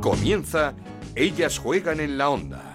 Comienza Ellas juegan en la onda.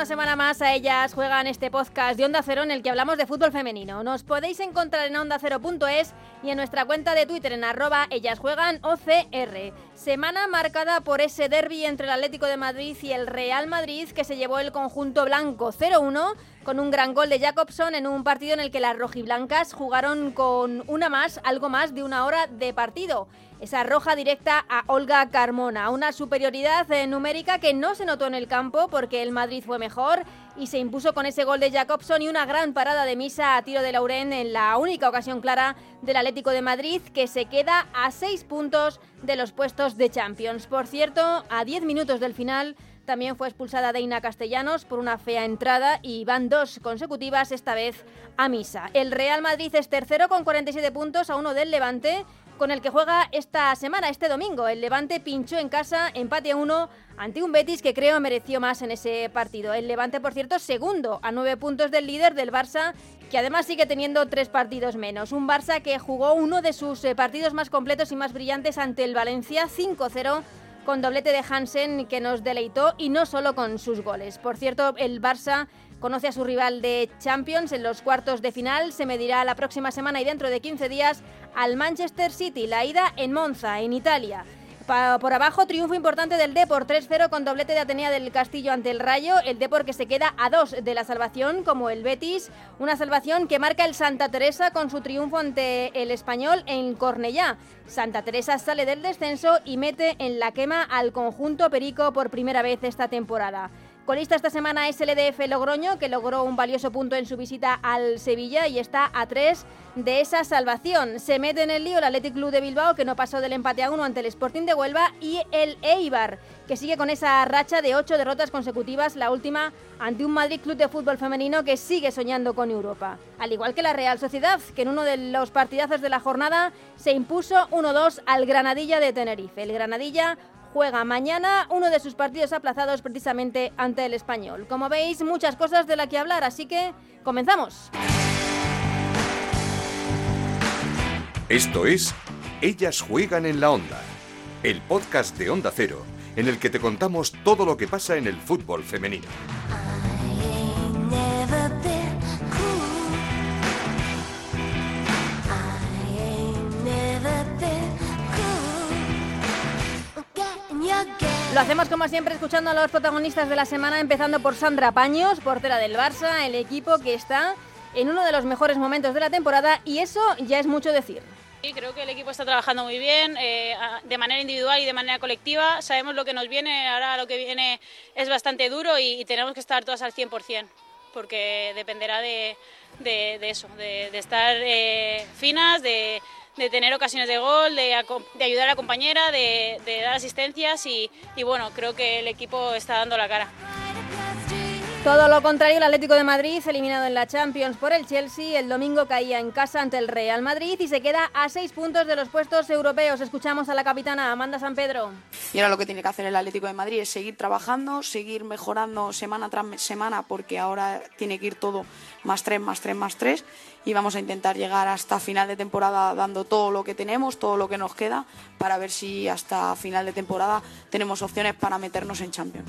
Una semana más a Ellas Juegan este podcast de Onda Cero en el que hablamos de fútbol femenino. Nos podéis encontrar en ondacero.es y en nuestra cuenta de Twitter en arroba Ellas Juegan OCR. Semana marcada por ese derby entre el Atlético de Madrid y el Real Madrid que se llevó el conjunto blanco 0-1 con un gran gol de Jacobson en un partido en el que las rojiblancas jugaron con una más, algo más de una hora de partido. Esa roja directa a Olga Carmona, una superioridad eh, numérica que no se notó en el campo porque el Madrid fue mejor y se impuso con ese gol de Jacobson y una gran parada de misa a tiro de Lauren en la única ocasión clara del Atlético de Madrid que se queda a seis puntos de los puestos de Champions. Por cierto, a 10 minutos del final también fue expulsada Deina Castellanos por una fea entrada y van dos consecutivas, esta vez a misa. El Real Madrid es tercero con 47 puntos a uno del Levante, con el que juega esta semana, este domingo. El Levante pinchó en casa, empate a uno ante un Betis que creo mereció más en ese partido. El Levante, por cierto, segundo a nueve puntos del líder del Barça, que además sigue teniendo tres partidos menos. Un Barça que jugó uno de sus eh, partidos más completos y más brillantes ante el Valencia 5-0 con doblete de Hansen que nos deleitó y no solo con sus goles. Por cierto, el Barça conoce a su rival de Champions en los cuartos de final. Se medirá la próxima semana y dentro de 15 días al Manchester City. La ida en Monza, en Italia. por abajo, triunfo importante del Depor 3-0 con doblete de Atenea del Castillo ante el Rayo. El Depor que se queda a dos de la salvación, como el Betis. Una salvación que marca el Santa Teresa con su triunfo ante el Español en Cornellá. Santa Teresa sale del descenso y mete en la quema al conjunto Perico por primera vez esta temporada. Colista esta semana es el EDF Logroño, que logró un valioso punto en su visita al Sevilla y está a tres de esa salvación. Se mete en el lío el Athletic Club de Bilbao, que no pasó del empate a uno ante el Sporting de Huelva, y el Eibar, que sigue con esa racha de ocho derrotas consecutivas, la última ante un Madrid Club de Fútbol Femenino que sigue soñando con Europa. Al igual que la Real Sociedad, que en uno de los partidazos de la jornada se impuso 1-2 al Granadilla de Tenerife. El Granadilla juega mañana uno de sus partidos aplazados precisamente ante el español. Como veis, muchas cosas de las que hablar, así que comenzamos. Esto es Ellas juegan en la onda, el podcast de Onda Cero en el que te contamos todo lo que pasa en el fútbol femenino. Lo hacemos como siempre escuchando a los protagonistas de la semana, empezando por Sandra Paños, portera del Barça, el equipo que está en uno de los mejores momentos de la temporada y eso ya es mucho decir. Sí, creo que el equipo está trabajando muy bien, eh, de manera individual y de manera colectiva. Sabemos lo que nos viene, ahora lo que viene es bastante duro y, tenemos que estar todas al 100%, porque dependerá de, eso, de, estar eh, finas, de, tener ocasiones de gol, de, ayudar a la compañera, de, dar asistencias y, y bueno, creo que el equipo está dando la cara. Todo lo contrario, el Atlético de Madrid, eliminado en la Champions por el Chelsea, el domingo caía en casa ante el Real Madrid y se queda a seis puntos de los puestos europeos. Escuchamos a la capitana Amanda San Pedro. Y ahora lo que tiene que hacer el Atlético de Madrid es seguir trabajando, seguir mejorando semana tras semana, porque ahora tiene que ir todo más tres, más tres, más tres. Y vamos a intentar llegar hasta final de temporada dando todo lo que tenemos, todo lo que nos queda, para ver si hasta final de temporada tenemos opciones para meternos en Champions.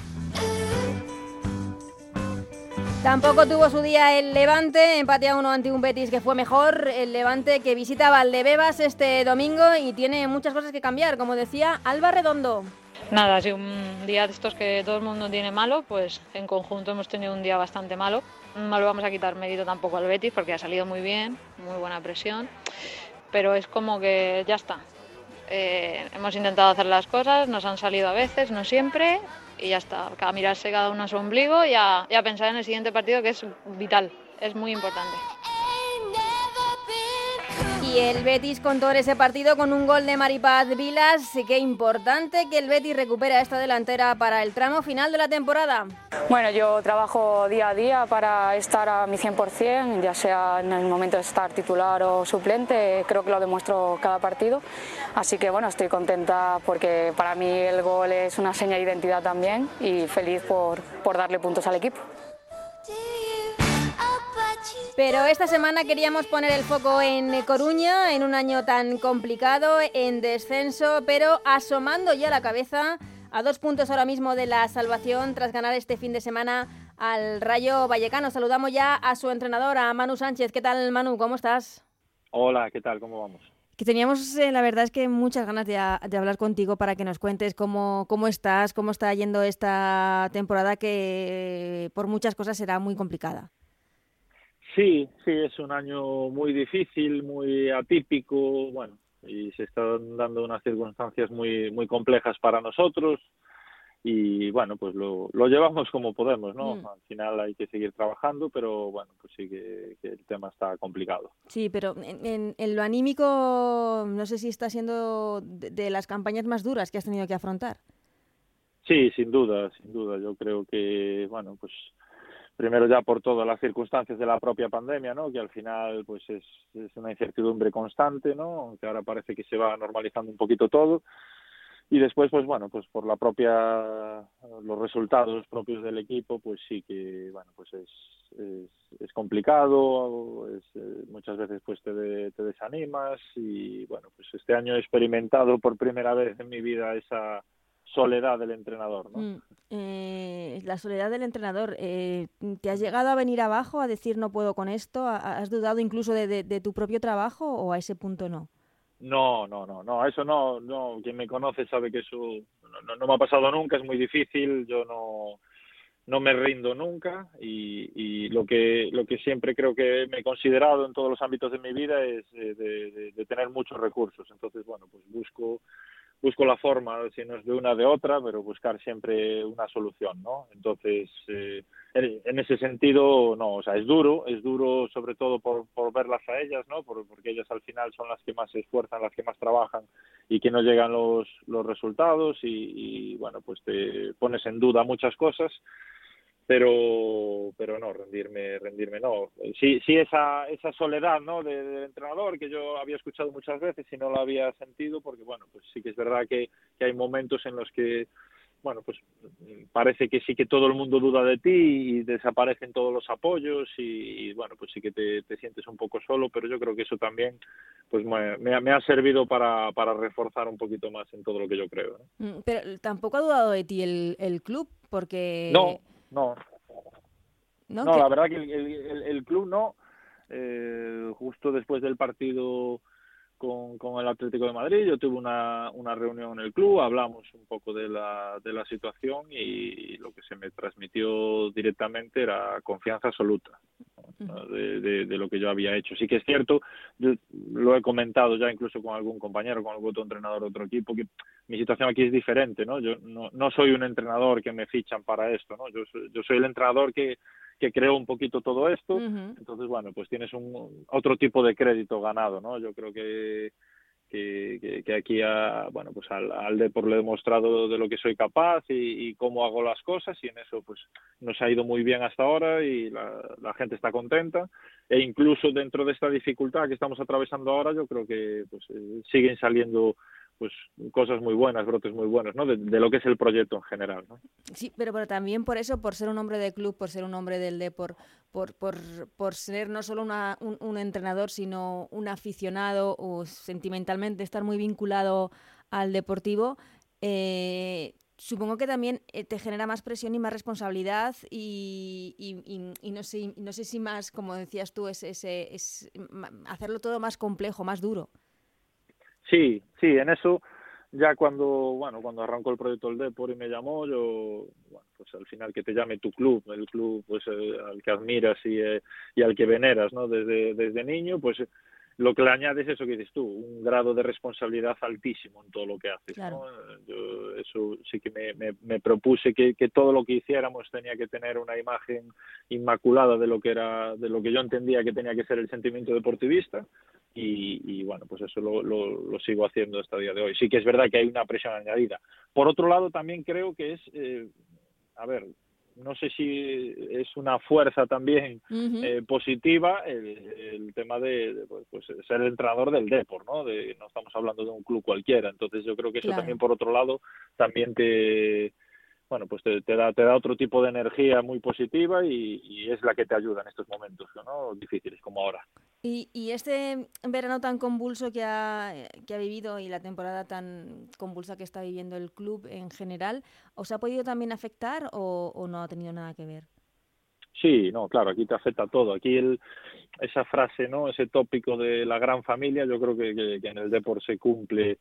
Tampoco tuvo su día el Levante, empate uno ante un Betis que fue mejor. El Levante que visita Valdebebas este domingo y tiene muchas cosas que cambiar, como decía Alba Redondo. Nada, sido un día de estos que todo el mundo tiene malo, pues en conjunto hemos tenido un día bastante malo. No le vamos a quitar mérito tampoco al Betis porque ha salido muy bien, muy buena presión, pero es como que ya está. Eh, hemos intentado hacer las cosas, nos han salido a veces, no siempre, y ya está. A mirarse cada uno a su ombligo y a, y a pensar en el siguiente partido que es vital, es muy importante. Y el Betis contó ese partido con un gol de Maripaz Vilas. Qué importante que el Betis recupera esta delantera para el tramo final de la temporada. Bueno, yo trabajo día a día para estar a mi 100%, ya sea en el momento de estar titular o suplente, creo que lo demuestro cada partido. Así que bueno, estoy contenta porque para mí el gol es una seña de identidad también y feliz por darle puntos al equipo. Pero esta semana queríamos poner el foco en Coruña, en un año tan complicado, en descenso, pero asomando ya la cabeza a dos puntos ahora mismo de la salvación tras ganar este fin de semana al Rayo Vallecano. Saludamos ya a su entrenador, a Manu Sánchez. ¿Qué tal, Manu? ¿Cómo estás? Hola, ¿qué tal? ¿Cómo vamos? Que teníamos, eh, la verdad es que muchas ganas de, de, hablar contigo para que nos cuentes cómo, cómo estás, cómo está yendo esta temporada que por muchas cosas será muy complicada. Sí, sí, es un año muy difícil, muy atípico, bueno, y se están dando unas circunstancias muy, muy complejas para nosotros y bueno, pues lo, lo llevamos como podemos, ¿no? Mm. Al final hay que seguir trabajando, pero bueno, pues sí que, que el tema está complicado. Sí, pero en, en, en, lo anímico, no sé si está siendo de, de, las campañas más duras que has tenido que afrontar. Sí, sin duda, sin duda. Yo creo que, bueno, pues primero ya por todas las circunstancias de la propia pandemia, ¿no? Que al final, pues es, una incertidumbre constante, ¿no? Aunque ahora parece que se va normalizando un poquito todo y después pues bueno pues por la propia los resultados propios del equipo pues sí que bueno pues es es, es complicado es, eh, muchas veces pues te, de, te desanimas y bueno pues este año he experimentado por primera vez en mi vida esa soledad del entrenador ¿no? Mm, eh, la soledad del entrenador eh, te has llegado a venir abajo a decir no puedo con esto has dudado incluso de, de, de tu propio trabajo o a ese punto no no, no, no, no, eso no, no, quien me conoce sabe que eso no, me ha pasado nunca, es muy difícil, yo no, no me rindo nunca y, y lo que lo que siempre creo que me he considerado en todos los ámbitos de mi vida es de, de, de tener muchos recursos, entonces bueno, pues busco busco la forma, si no es de una de otra, pero buscar siempre una solución, ¿no? Entonces, eh, en ese sentido, no, o sea, es duro, es duro sobre todo por, por verlas a ellas, ¿no? Por, porque ellas al final son las que más se esfuerzan, las que más trabajan y que no llegan los, los resultados y, y bueno, pues te pones en duda muchas cosas pero pero no rendirme rendirme no. Sí sí esa esa soledad no de, del entrenador que yo había escuchado muchas veces y no la había sentido porque bueno pues sí que es verdad que, que hay momentos en los que bueno pues parece que sí que todo el mundo duda de ti y desaparecen todos los apoyos y, y bueno pues sí que te, te, sientes un poco solo pero yo creo que eso también pues me, me, me ha servido para, para reforzar un poquito más en todo lo que yo creo ¿no? pero tampoco ha dudado de ti el, el club porque no no. No, no la verdad que el, el, el club no. Eh, justo después del partido con, con, el Atlético de Madrid, yo tuve una, una reunión en el club, hablamos un poco de la, de la situación y lo que se me transmitió directamente era confianza absoluta de, de, de, lo que yo había hecho. Sí que es cierto, yo lo he comentado ya incluso con algún compañero, con algún otro entrenador de otro equipo, que mi situación aquí es diferente, ¿no? Yo no, no soy un entrenador que me fichan para esto, ¿no? Yo, yo soy el entrenador que, que creó un poquito todo esto, uh -huh. entonces bueno, pues tienes un otro tipo de crédito ganado, ¿no? Yo creo que que, que, aquí a, bueno pues al, al Depor le he demostrado de lo que soy capaz y, y, cómo hago las cosas y en eso pues nos ha ido muy bien hasta ahora y la, la, gente está contenta e incluso dentro de esta dificultad que estamos atravesando ahora yo creo que pues eh, siguen saliendo pues cosas muy buenas, brotes muy buenos, ¿no? De, lo que es el proyecto en general, ¿no? Sí, pero, pero también por eso, por ser un hombre de club, por ser un hombre del Depor, por, por, por ser no solo una, un, un, entrenador, sino un aficionado o sentimentalmente estar muy vinculado al deportivo, eh, supongo que también eh, te genera más presión y más responsabilidad y no, sé, no sé si más, como decías tú, es, es, es hacerlo todo más complejo, más duro. Sí, sí, en eso ya cuando, bueno, cuando arrancó el proyecto del Depor y me llamó, yo, bueno, pues al final que te llame tu club, el club pues eh, al que admiras y, eh, y al que veneras, ¿no? Desde, desde niño, pues lo que le añades es eso que dices tú, un grado de responsabilidad altísimo en todo lo que haces. Claro. ¿no? Yo eso sí que me, me, me propuse que, que, todo lo que hiciéramos tenía que tener una imagen inmaculada de lo que era, de lo que yo entendía que tenía que ser el sentimiento deportivista. Y, y bueno, pues eso lo, lo, lo, sigo haciendo hasta el día de hoy. Sí que es verdad que hay una presión añadida. Por otro lado, también creo que es, eh, a ver, no sé si es una fuerza también uh -huh. eh, positiva el, el, tema de, de pues, pues, ser el entrenador del Depor, ¿no? De, no estamos hablando de un club cualquiera, entonces yo creo que eso claro. también por otro lado también te bueno, pues te, da, te da otro tipo de energía muy positiva y, es la que te ayuda en estos momentos ¿no? difíciles como ahora. Y, y este verano tan convulso que ha, que ha vivido y la temporada tan convulsa que está viviendo el club en general, ¿os ha podido también afectar o, no ha tenido nada que ver? Sí, no, claro, aquí te afecta todo. Aquí el, esa frase, ¿no? Ese tópico de la gran familia, yo creo que, que, que en el deporte se cumple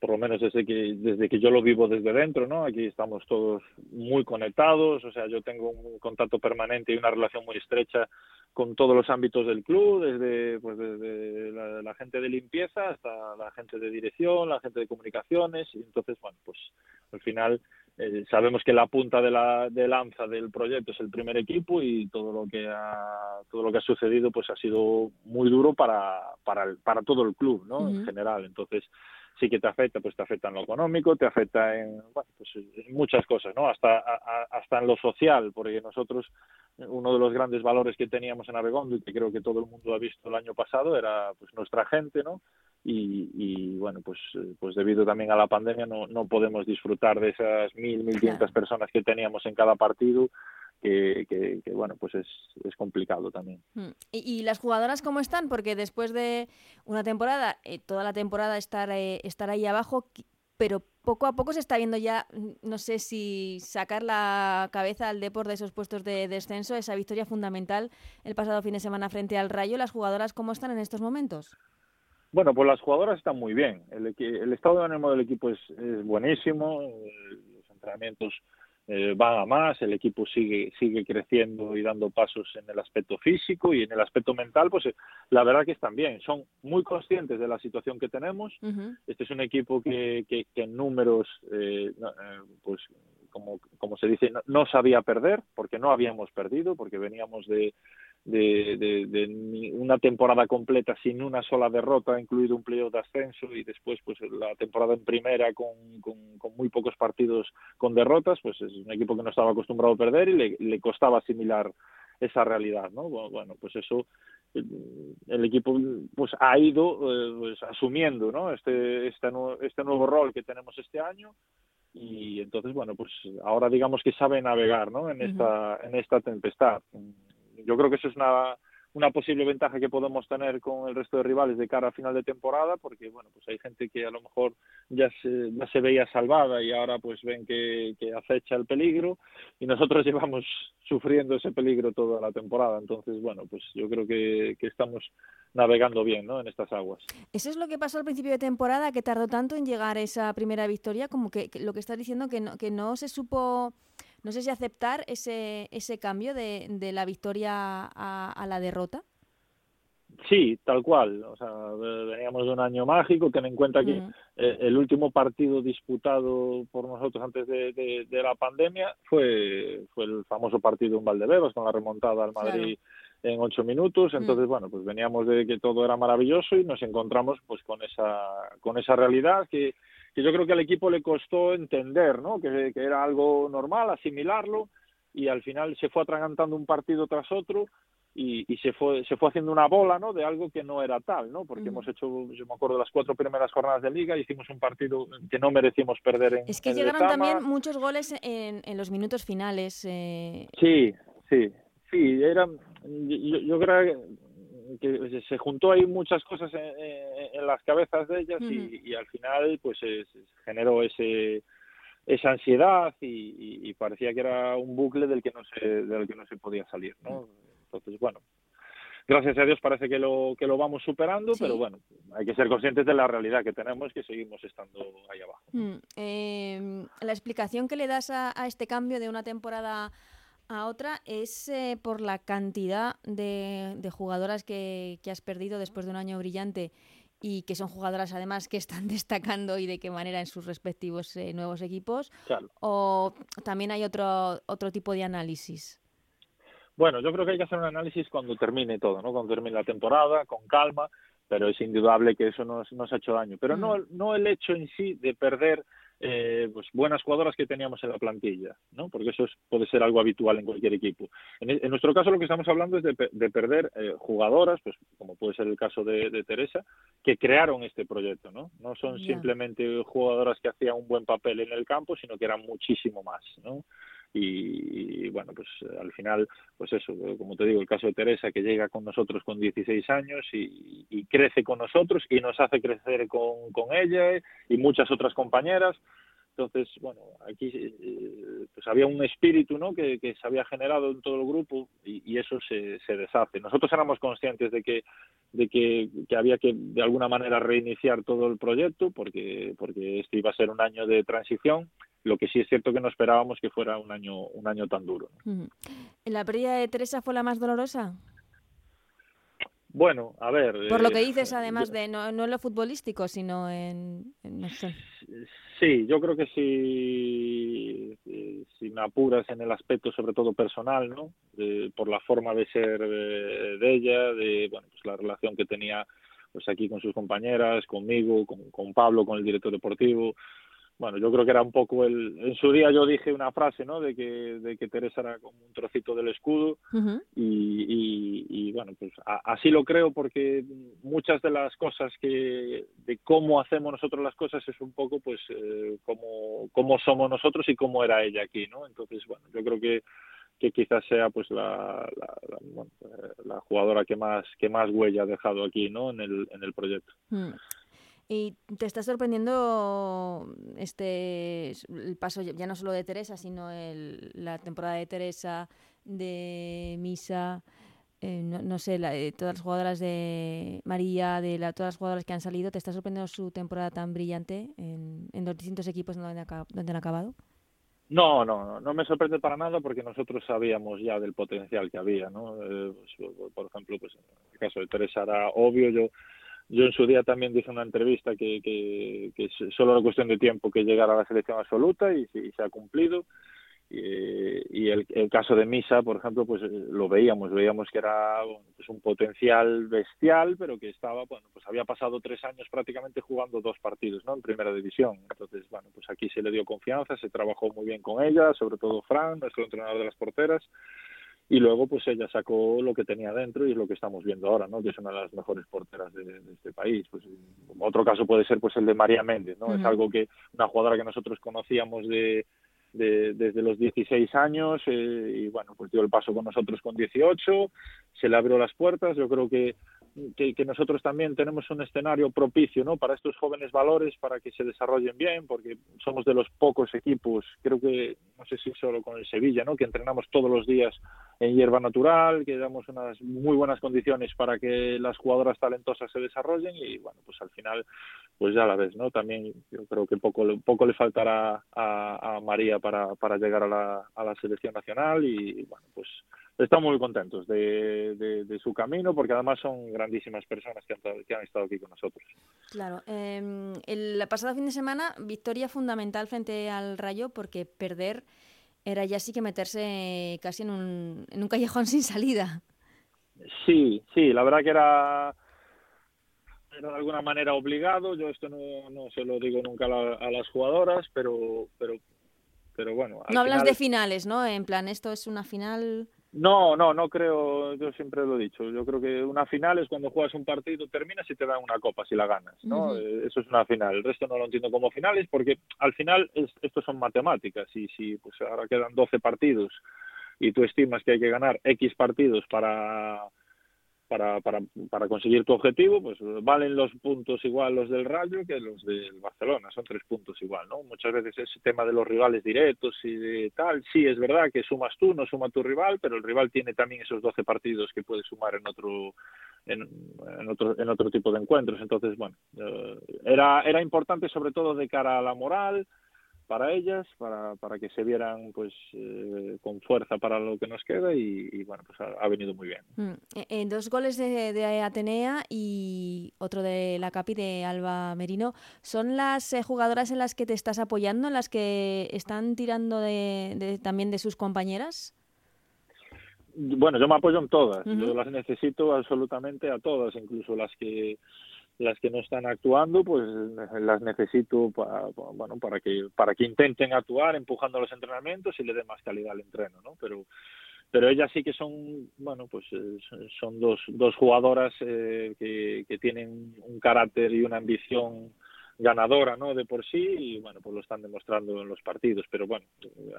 por lo menos desde que desde que yo lo vivo desde dentro, ¿no? Aquí estamos todos muy conectados, o sea, yo tengo un contacto permanente y una relación muy estrecha con todos los ámbitos del club, desde pues desde la, gente de limpieza hasta la gente de dirección, la gente de comunicaciones y entonces bueno, pues al final eh, sabemos que la punta de la de lanza del proyecto es el primer equipo y todo lo que ha todo lo que ha sucedido pues ha sido muy duro para para para todo el club, ¿no? En general, entonces sí que te afecta, pues te afecta en lo económico, te afecta en, bueno, pues en muchas cosas, ¿no? Hasta, hasta en lo social, porque nosotros, uno de los grandes valores que teníamos en Abegondo y que creo que todo el mundo ha visto el año pasado era pues nuestra gente, ¿no? Y, y bueno, pues, pues debido también a la pandemia no, no podemos disfrutar de esas mil, mil quinientas personas que teníamos en cada partido que, bueno, pues es, es complicado también. Hmm. ¿Y, las jugadoras cómo están? Porque después de una temporada, eh, toda la temporada estar, eh, estar ahí abajo, pero poco a poco se está viendo ya, mm, no sé si sacar la cabeza al deporte de esos puestos de descenso, esa victoria fundamental el pasado fin de semana frente al Rayo. ¿Las jugadoras cómo están en estos momentos? Bueno, pues las jugadoras están muy bien. El, el estado de ánimo del equipo es, es buenísimo. Los entrenamientos eh, van a más, el equipo sigue, sigue creciendo y dando pasos en el aspecto físico y en el aspecto mental, pues eh, la verdad que están bien, son muy conscientes de la situación que tenemos. Este es un equipo que, que, en números, eh, eh, pues como, como se dice, no sabía perder, porque no habíamos perdido, porque veníamos de, de, de, una temporada completa sin una sola derrota, incluido un playoff de ascenso y después pues la temporada en primera con, con, muy pocos partidos con derrotas, pues es un equipo que no estaba acostumbrado a perder y le, le costaba asimilar esa realidad, ¿no? Bueno, pues eso el equipo pues ha ido eh, pues, asumiendo, ¿no? Este, este, este nuevo rol que tenemos este año y entonces bueno pues ahora digamos que sabe navegar no en esta en esta tempestad yo creo que eso es una, una posible ventaja que podemos tener con el resto de rivales de cara a final de temporada, porque bueno, pues hay gente que a lo mejor ya se, ya se veía salvada y ahora pues ven que, que acecha el peligro y nosotros llevamos sufriendo ese peligro toda la temporada. Entonces, bueno, pues yo creo que, que estamos navegando bien ¿no? en estas aguas. Eso es lo que pasó al principio de temporada, que tardó tanto en llegar esa primera victoria, como que, lo que estás diciendo, que no, que no se supo no sé si aceptar ese, ese cambio de, de la victoria a, la derrota. Sí, tal cual. O sea, veníamos de un año mágico. Ten en cuenta que eh, el último partido disputado por nosotros antes de, de, la pandemia fue, fue el famoso partido en Valdebebas con la remontada al Madrid en ocho minutos. Entonces, bueno, pues veníamos de que todo era maravilloso y nos encontramos pues con esa con esa realidad que que yo creo que al equipo le costó entender, ¿no? Que, era algo normal, asimilarlo, y al final se fue atragantando un partido tras otro y, se fue se fue haciendo una bola, ¿no? De algo que no era tal, ¿no? Porque hemos hecho, yo me acuerdo, las cuatro primeras jornadas de liga, hicimos un partido que no merecimos perder en Es que llegaron también muchos goles en, en los minutos finales. Eh... Sí, sí, sí, eran, yo, yo creo que se juntó ahí muchas cosas en, las cabezas de ellas y, al final pues se, generó ese esa ansiedad y, parecía que era un bucle del que no se del que no se podía salir no entonces bueno gracias a Dios parece que lo que lo vamos superando pero bueno hay que ser conscientes de la realidad que tenemos que seguimos estando ahí abajo. Mm, em, la explicación que le das a este cambio de una temporada a otra es eh, por la cantidad de, jugadoras que, has perdido después de un año brillante y que son jugadoras además que están destacando y de qué manera en sus respectivos eh, nuevos equipos. ¿O también hay otro, otro tipo de análisis? Bueno, yo creo que hay que hacer un análisis cuando termine todo, ¿no? Cuando termine la temporada, con calma, pero es indudable que eso nos, nos ha hecho daño. Pero no, mm. no el hecho en sí de perder eh, pues buenas jugadoras que teníamos en la plantilla, ¿no? Porque eso puede ser algo habitual en cualquier equipo. En, nuestro caso lo que estamos hablando es de, perder eh, jugadoras, pues como puede ser el caso de, Teresa, que crearon este proyecto, ¿no? No son simplemente jugadoras que hacían un buen papel en el campo, sino que eran muchísimo más, ¿no? Y, bueno, pues al final, pues eso, como te digo, el caso de Teresa que llega con nosotros con 16 años y, crece con nosotros y nos hace crecer con, con ella y muchas otras compañeras. Entonces, bueno, aquí eh, pues había un espíritu ¿no? que, se había generado en todo el grupo y, eso se, se, deshace. Nosotros éramos conscientes de que de que, que, había que de alguna manera reiniciar todo el proyecto porque porque este iba a ser un año de transición lo que sí es cierto que no esperábamos que fuera un año, un año tan duro. ¿La pérdida de Teresa fue la más dolorosa? Bueno, a ver. Por lo que eh, dices, además de no, no en lo futbolístico, sino en, no sé. Sí, yo creo que sí, si me apuras en el aspecto sobre todo personal, ¿no? por la forma de ser de, de, ella, de bueno, pues la relación que tenía pues aquí con sus compañeras, conmigo, con, con Pablo, con el director deportivo, bueno, yo creo que era un poco el... En su día yo dije una frase, ¿no? De que, de que Teresa era como un trocito del escudo y, y, bueno, pues así lo creo porque muchas de las cosas que... de cómo hacemos nosotros las cosas es un poco pues eh, cómo, cómo somos nosotros y cómo era ella aquí, ¿no? Entonces, bueno, yo creo que que quizás sea pues la, la, jugadora que más que más huella ha dejado aquí no en el en el proyecto mm. Y te está sorprendiendo este el paso ya no solo de Teresa, sino el, la temporada de Teresa, de Misa, eh, no, sé, la, de todas las jugadoras de María, de la, todas las jugadoras que han salido. ¿Te está sorprendiendo su temporada tan brillante en, en los distintos equipos donde han, donde han acabado? No, no, no me sorprende para nada porque nosotros sabíamos ya del potencial que había, ¿no? Eh, pues, por ejemplo, pues en el caso de Teresa era obvio, yo yo en su día también dije en una entrevista que, que, que solo era cuestión de tiempo que llegara a la selección absoluta y, se ha cumplido. Y, el, el, caso de Misa, por ejemplo, pues eh, lo veíamos, veíamos que era pues, un potencial bestial, pero que estaba, bueno, pues había pasado tres años prácticamente jugando dos partidos, ¿no? En primera división. Entonces, bueno, pues aquí se le dio confianza, se trabajó muy bien con ella, sobre todo Fran, nuestro entrenador de las porteras, y luego pues ella sacó lo que tenía dentro y es lo que estamos viendo ahora no que es una de las mejores porteras de, este país. Pues otro caso puede ser pues el de María Méndez no es algo que una jugadora que nosotros conocíamos de, de desde los 16 años eh, y bueno pues dio el paso con nosotros con 18 se le abrió las puertas. Yo creo que que, nosotros también tenemos un escenario propicio ¿no? para estos jóvenes valores, para que se desarrollen bien, porque somos de los pocos equipos, creo que, no sé si solo con el Sevilla, ¿no? que entrenamos todos los días en hierba natural, que damos unas muy buenas condiciones para que las jugadoras talentosas se desarrollen y bueno, pues al final, pues ya la ves, ¿no? También yo creo que poco, poco le faltará a, a María para, para llegar a la, a la selección nacional y bueno, pues estamos muy contentos de, de, su camino porque además son grandísimas personas que han, que han estado aquí con nosotros. Claro. Eh, el pasado fin de semana, victoria fundamental frente al Rayo porque perder era ya sí que meterse casi en un, en un callejón sin salida. Sí, sí, la verdad que era, era de alguna manera obligado. Yo esto no, no se lo digo nunca a, las jugadoras, pero, pero, pero bueno. No hablas de finales, ¿no? En plan, esto es una final. No, no, no creo, yo siempre lo he dicho, yo creo que una final es cuando juegas un partido, terminas y te dan una copa si la ganas, ¿no? Eh, eso es una final, el resto no lo entiendo como finales porque al final es, esto son matemáticas y si pues ahora quedan 12 partidos y tú estimas que hay que ganar X partidos para para, para, para conseguir tu objetivo, pues valen los puntos igual los del Rayo que los del Barcelona, son tres puntos igual, ¿no? Muchas veces ese tema de los rivales directos y de tal, sí es verdad que sumas tú, no suma tu rival, pero el rival tiene también esos 12 partidos que puede sumar en otro en, otro en otro tipo de encuentros, entonces bueno, eh, era era importante sobre todo de cara a la moral, para ellas, para, para que se vieran pues eh, con fuerza para lo que nos queda y, bueno, pues ha, venido muy bien. Mm, en dos goles de, de, Atenea y otro de la Capi de Alba Merino, ¿son las eh, jugadoras en las que te estás apoyando, en las que están tirando de, también de sus compañeras? Bueno, yo me apoyo en todas, yo las necesito absolutamente a todas, incluso las que las que no están actuando pues las necesito para, bueno para que para que intenten actuar empujando los entrenamientos y le den más calidad al entreno no pero pero ellas sí que son bueno pues eh, son dos dos jugadoras eh, que, que tienen un carácter y una ambición ganadora no de por sí y bueno pues lo están demostrando en los partidos. Pero bueno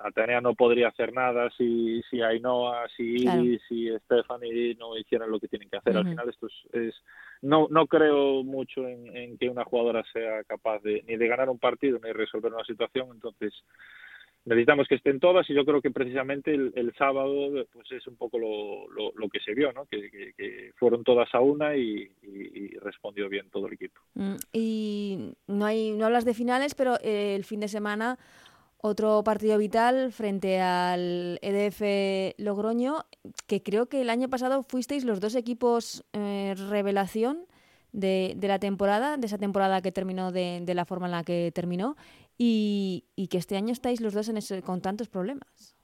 Atenea no podría hacer nada si si Ainhoa si Claro. Iris si Stephanie no hicieran lo que tienen que hacer. Al final esto es, es- no no creo mucho en, en que una jugadora sea capaz de ni de ganar un partido ni de resolver una situación. Entonces necesitamos que estén todas y yo creo que precisamente el, el sábado pues es un poco lo, lo, lo que se vio no que, fueron todas a una y, y- y respondió bien todo el equipo. Mm, Y no hay, no hablas de finales, pero eh, el fin de semana otro partido vital frente al EDF Logroño, que creo que el año pasado fuisteis los dos equipos eh, revelación de, de la temporada, de esa temporada que terminó de, de la forma en la que terminó, y, y que este año estáis los dos en ese, con tantos problemas.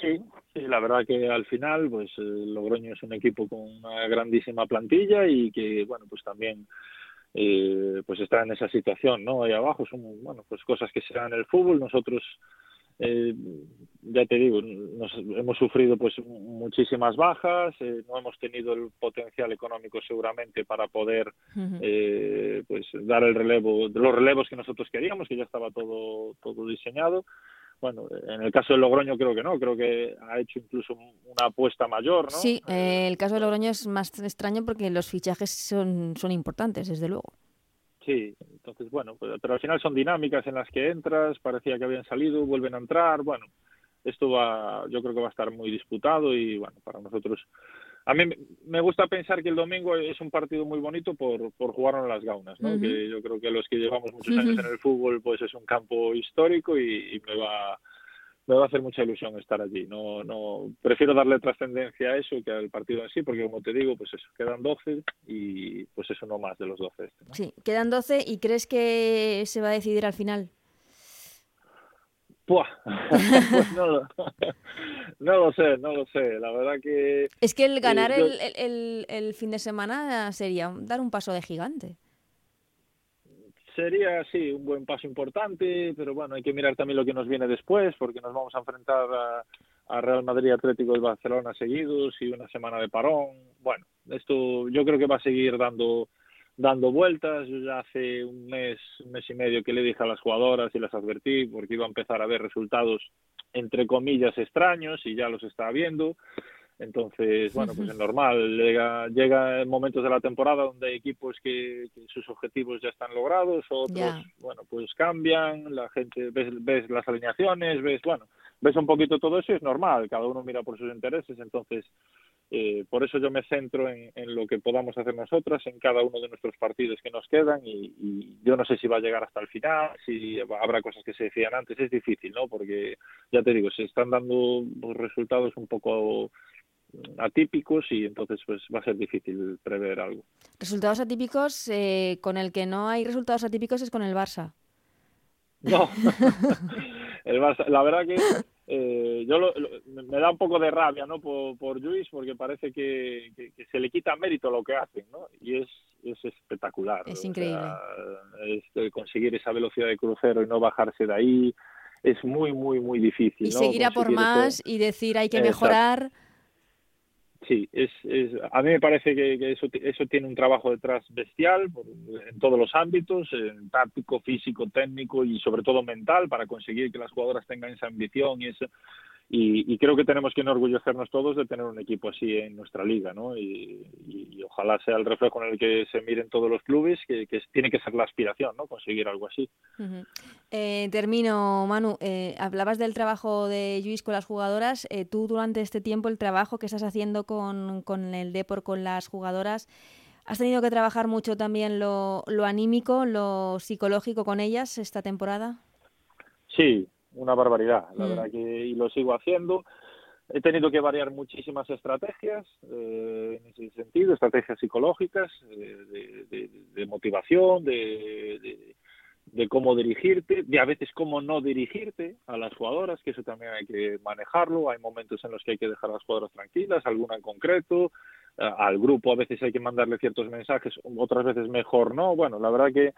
Sí, sí, la verdad que al final, pues eh, Logroño es un equipo con una grandísima plantilla y que, bueno, pues también eh, pues está en esa situación, ¿no? Ahí abajo son, bueno, pues cosas que se dan en el fútbol. Nosotros, eh, ya te digo, nos, hemos sufrido pues muchísimas bajas, eh, no hemos tenido el potencial económico seguramente para poder eh, pues dar el relevo, los relevos que nosotros queríamos, que ya estaba todo, todo diseñado. Bueno, en el caso de Logroño creo que no, creo que ha hecho incluso una apuesta mayor, ¿no? Sí, eh, el caso de Logroño es más extraño porque los fichajes son, son importantes, desde luego. Sí, entonces bueno, pues- pero al final son dinámicas en las que entras, parecía que habían salido, vuelven a entrar, bueno, esto va, yo creo que va a estar muy disputado y bueno, para nosotros, a mí me- gusta pensar que el domingo es un partido muy bonito por, por jugarlo en las gaunas, ¿no? Que yo creo que los que llevamos muchos años en el fútbol, pues es un campo histórico y, y me va me va a hacer mucha ilusión estar allí. No, no, prefiero darle trascendencia a eso que al partido en sí, porque como te digo, pues eso, quedan 12 y pues eso no más de los 12. este, ¿no? Sí, quedan 12 y crees que se va a decidir al final. Pues no, lo, no lo sé, no lo sé. La verdad que Es que el ganar yo- el, el- el- fin de semana sería dar un paso de gigante. sería, sí, un buen paso importante, pero bueno, hay que mirar también lo que nos viene después, porque nos vamos a enfrentar a, a Real Madrid, Atlético y Barcelona seguidos y una semana de parón. Bueno, esto yo creo que va a seguir dando dando vueltas. Yo ya hace un mes, un mes y medio que le dije a las jugadoras y las advertí porque iba a empezar a ver resultados entre comillas extraños y ya los está viendo. Entonces, bueno, pues es normal. Llega, llega en momentos de la temporada donde hay equipos que, que sus objetivos ya están logrados, otros, bueno, pues cambian, la gente, ves, ves las alineaciones, ves, bueno, ves un poquito todo eso y es normal. Cada uno mira por sus intereses. Entonces, eh, por eso yo me centro en, en lo que podamos hacer nosotras en cada uno de nuestros partidos que nos quedan y, y yo no sé si va a llegar hasta el final, si habrá cosas que se decían antes, es difícil, ¿no? Porque ya te digo, se están dando resultados un poco atípicos y entonces pues va a ser difícil prever algo. Resultados atípicos, eh, con el que no hay resultados atípicos es con el Barça. No, el Barça- la verdad que eh, yo lo- lo- me da un poco de rabia no por, por Luis porque parece que, que- que se le quita mérito lo que hacen ¿no? y es, es espectacular Es o sea, increíble. es de conseguir esa velocidad de crucero y no bajarse de ahí es muy muy muy difícil Y ¿no? seguir a por más y decir hay que Exacto. mejorar. Sí, es, es, a mí me parece que, eso, eso tiene un trabajo detrás bestial en todos los ámbitos, en táctico, físico, técnico y sobre todo mental para conseguir que las jugadoras tengan esa ambición y ese, y, y creo que tenemos que enorgullecernos todos de tener un equipo así en nuestra liga, ¿no? Y, y- y ojalá sea el reflejo en el que se miren todos los clubes, que, que tiene que ser la aspiración, ¿no? Conseguir algo así. Eh, termino, Manu. eh, hablabas del trabajo de Luis con las jugadoras. Eh, tú durante este tiempo, el trabajo que estás haciendo con, con el Depor, con las jugadoras, ¿has tenido que trabajar mucho también lo, lo anímico, lo psicológico con ellas esta temporada? Sí, una barbaridad, la Mm. verdad que y lo sigo haciendo. He tenido que variar muchísimas estrategias eh, en ese sentido, estrategias psicológicas, eh, de, de- de motivación, de, de- de cómo dirigirte, de a veces cómo no dirigirte a las jugadoras, que eso también hay que manejarlo. Hay momentos en los que hay que dejar a las jugadoras tranquilas, alguna en concreto, al grupo a veces hay que mandarle ciertos mensajes, otras veces mejor no. Bueno, la verdad que,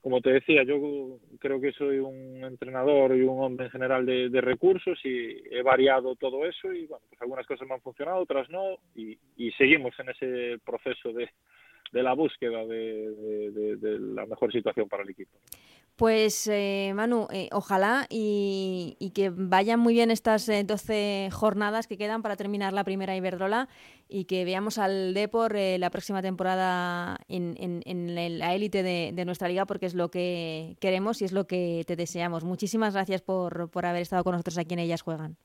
como te decía, yo creo que soy un entrenador y un hombre en general de, de recursos y he variado todo eso y bueno, pues algunas cosas me han funcionado, otras no y, y seguimos en ese proceso de, de la búsqueda de, de, de, la mejor situación para el equipo. Pues eh, Manu, eh, ojalá y, y, que vayan muy bien estas eh, 12 jornadas que quedan para terminar la primera Iberdrola y que veamos al Depor eh, la próxima temporada en, en, en la élite de, de, nuestra liga porque es lo que queremos y es lo que te deseamos. Muchísimas gracias por, por haber estado con nosotros aquí en Ellas Juegan.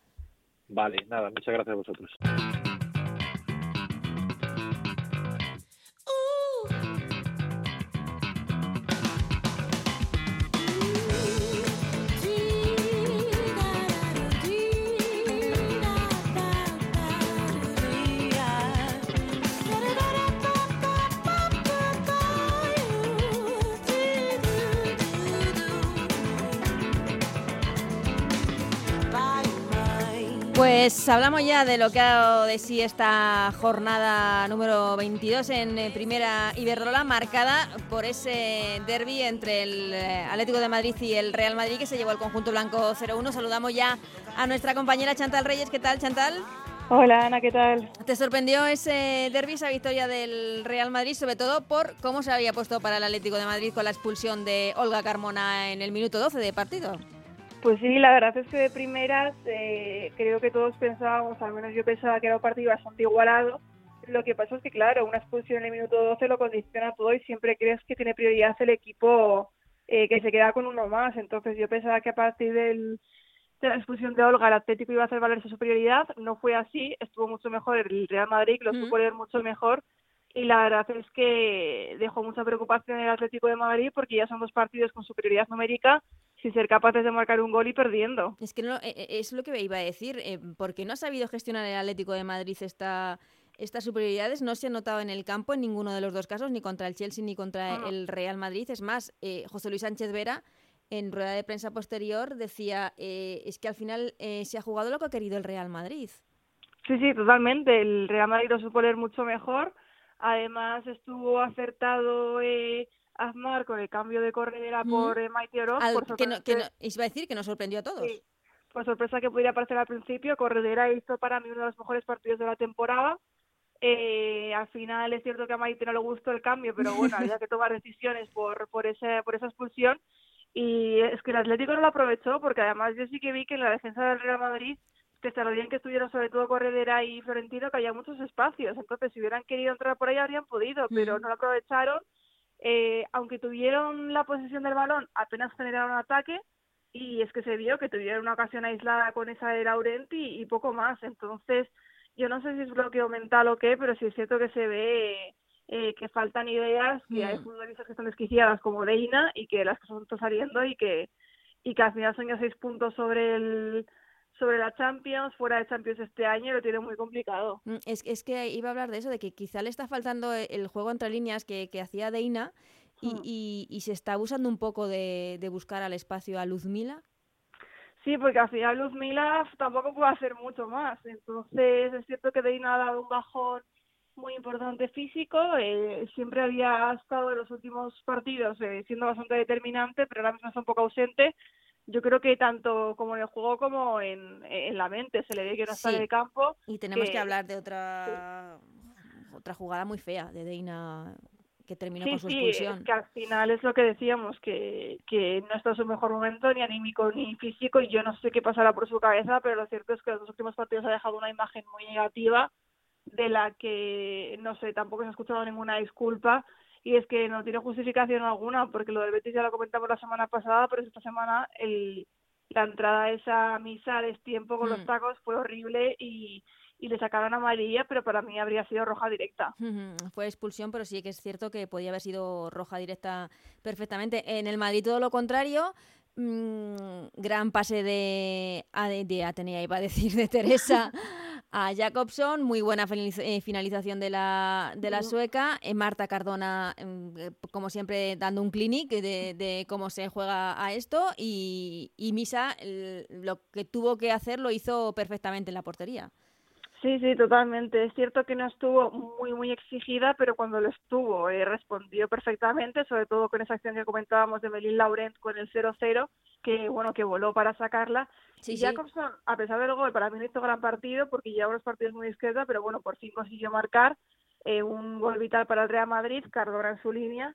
Vale, nada, muchas gracias a vosotros. Pues hablamos ya de lo que ha dado de sí esta jornada número 22 en eh, Primera Iberdrola, marcada por ese derby entre el eh, Atlético de Madrid y el Real Madrid que se llevó el conjunto blanco 0-1. Saludamos ya a nuestra compañera Chantal Reyes. ¿Qué tal, Chantal? Hola, Ana, ¿qué tal? ¿Te sorprendió ese derby, esa victoria del Real Madrid, sobre todo por cómo se había puesto para el Atlético de Madrid con la expulsión de Olga Carmona en el minuto 12 de partido? Pues sí, la verdad es que de primeras eh, creo que todos pensábamos, al menos yo pensaba que era un partido bastante igualado. Lo que pasa es que, claro, una expulsión en el minuto 12 lo condiciona todo y siempre crees que tiene prioridad el equipo eh, que se queda con uno más. Entonces yo pensaba que a partir del, de la expulsión de Olga el Atlético iba a hacer valer su superioridad. No fue así, estuvo mucho mejor el Real Madrid, lo supo leer mucho mejor. Y la verdad es que dejó mucha preocupación el Atlético de Madrid porque ya son dos partidos con superioridad numérica sin ser capaces de marcar un gol y perdiendo. Es que no, es lo que iba a decir, eh, porque no ha sabido gestionar el Atlético de Madrid esta, estas superioridades, no se ha notado en el campo en ninguno de los dos casos, ni contra el Chelsea ni contra no. el Real Madrid. Es más, eh, José Luis Sánchez Vera, en rueda de prensa posterior, decía, eh, es que al final eh, se ha jugado lo que ha querido el Real Madrid. Sí, sí, totalmente. El Real Madrid lo supo leer mucho mejor. Además, estuvo acertado... Eh, Aznar con el cambio de corredera mm. por eh, Maite Oroz. Al, por que no, que no, iba a decir que nos sorprendió a todos. Sí. Por sorpresa que pudiera parecer al principio, Corredera hizo para mí uno de los mejores partidos de la temporada. Eh, al final es cierto que a Maite no le gustó el cambio, pero bueno, había que tomar decisiones por, por, ese, por esa expulsión. Y es que el Atlético no lo aprovechó, porque además yo sí que vi que en la defensa del Real Madrid, pese a lo bien que estuvieron sobre todo Corredera y Florentino, que había muchos espacios. Entonces, si hubieran querido entrar por ahí, habrían podido, mm. pero no lo aprovecharon eh, aunque tuvieron la posesión del balón, apenas generaron ataque y es que se vio que tuvieron una ocasión aislada con esa de Laurenti y poco más. Entonces, yo no sé si es bloqueo mental o qué, pero sí es cierto que se ve eh, que faltan ideas, que mm. hay futbolistas que están desquiciadas como Deina y que las que son saliendo y que, y que al final son ya seis puntos sobre el sobre la Champions, fuera de Champions este año, lo tiene muy complicado. Es, es que iba a hablar de eso, de que quizá le está faltando el juego entre líneas que, que hacía Deina y, mm. y, y, se está abusando un poco de, de buscar al espacio a Luzmila. Sí, porque al final Luzmila tampoco puede hacer mucho más. Entonces es cierto que Deina ha dado un bajón muy importante físico. Eh, siempre había estado en los últimos partidos eh, siendo bastante determinante, pero ahora mismo está un poco ausente yo creo que tanto como en el juego como en, en la mente se le ve que no sí. en el campo. Y tenemos que, que hablar de otra sí. otra jugada muy fea de Deina que terminó sí, con su sí, expulsión. Es que al final es lo que decíamos, que, que no está en su mejor momento, ni anímico ni físico, y yo no sé qué pasará por su cabeza, pero lo cierto es que los dos últimos partidos ha dejado una imagen muy negativa, de la que, no sé, tampoco se ha escuchado ninguna disculpa, y es que no tiene justificación alguna, porque lo del Betis ya lo comentamos la semana pasada, pero esta semana el, la entrada a esa misa de tiempo con mm. los tacos fue horrible y, y le sacaron amarilla, pero para mí habría sido roja directa. Fue expulsión, pero sí que es cierto que podía haber sido roja directa perfectamente. En el Madrid todo lo contrario, mmm, gran pase de, de Atenea, iba a decir, de Teresa. a Jacobson, muy buena eh, finalización de la, de la sueca, eh, Marta Cardona, mm, eh, como siempre, dando un clinic de, de cómo se juega a esto, y, y Misa lo que tuvo que hacer lo hizo perfectamente en la portería. Sí, sí, totalmente. Es cierto que no estuvo muy, muy exigida, pero cuando lo estuvo eh, respondió perfectamente, sobre todo con esa acción que comentábamos de Melín Laurent con el 0-0, que bueno, que voló para sacarla. Sí, y sí. Jacobson, a pesar del gol, para mí no hizo gran partido porque lleva unos partidos muy discretos, pero bueno, por fin consiguió marcar eh, un gol vital para el Real Madrid, Cardona en su línea,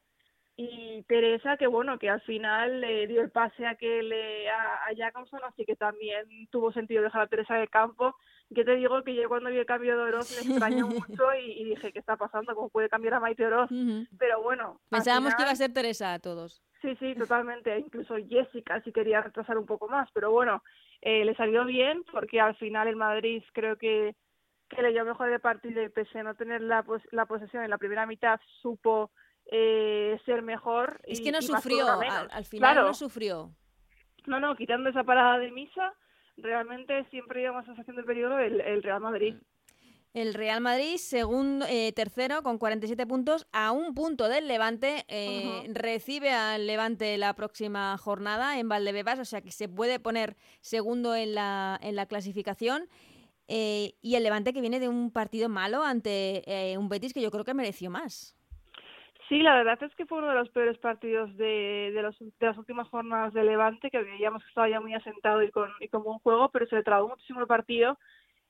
y Teresa que bueno que al final le dio el pase a que le a, a Jacobson así que también tuvo sentido dejar a Teresa del campo que te digo que yo cuando vi el cambio de Oroz me extrañó mucho y, y dije qué está pasando cómo puede cambiar a Maite Oroz pero bueno Pensábamos que iba a ser Teresa a todos. Sí, sí, totalmente. Incluso Jessica si quería retrasar un poco más, pero bueno, eh, le salió bien porque al final el Madrid creo que, que leyó mejor el partido y pese a no tener la, pos- la posesión en la primera mitad supo eh, ser mejor. Es y- que no sufrió, al final Claro. no sufrió. No, no, quitando esa parada de misa, realmente siempre lleva más sensación de peligro el, el Real Madrid. El Real Madrid, segundo, eh, tercero, con 47 puntos, a un punto del Levante. eh. Recibe al Levante la próxima jornada en Valdebebas, o sea que se puede poner segundo en la, en la clasificación. eh, y el Levante que viene de un partido malo ante eh, un Betis que yo creo que mereció más. Sí, la verdad es que fue uno de los peores partidos de, de, los, de las últimas jornadas de Levante, que veíamos que estaba ya muy asentado y con, y con buen juego, pero se le trabó muchísimo el partido.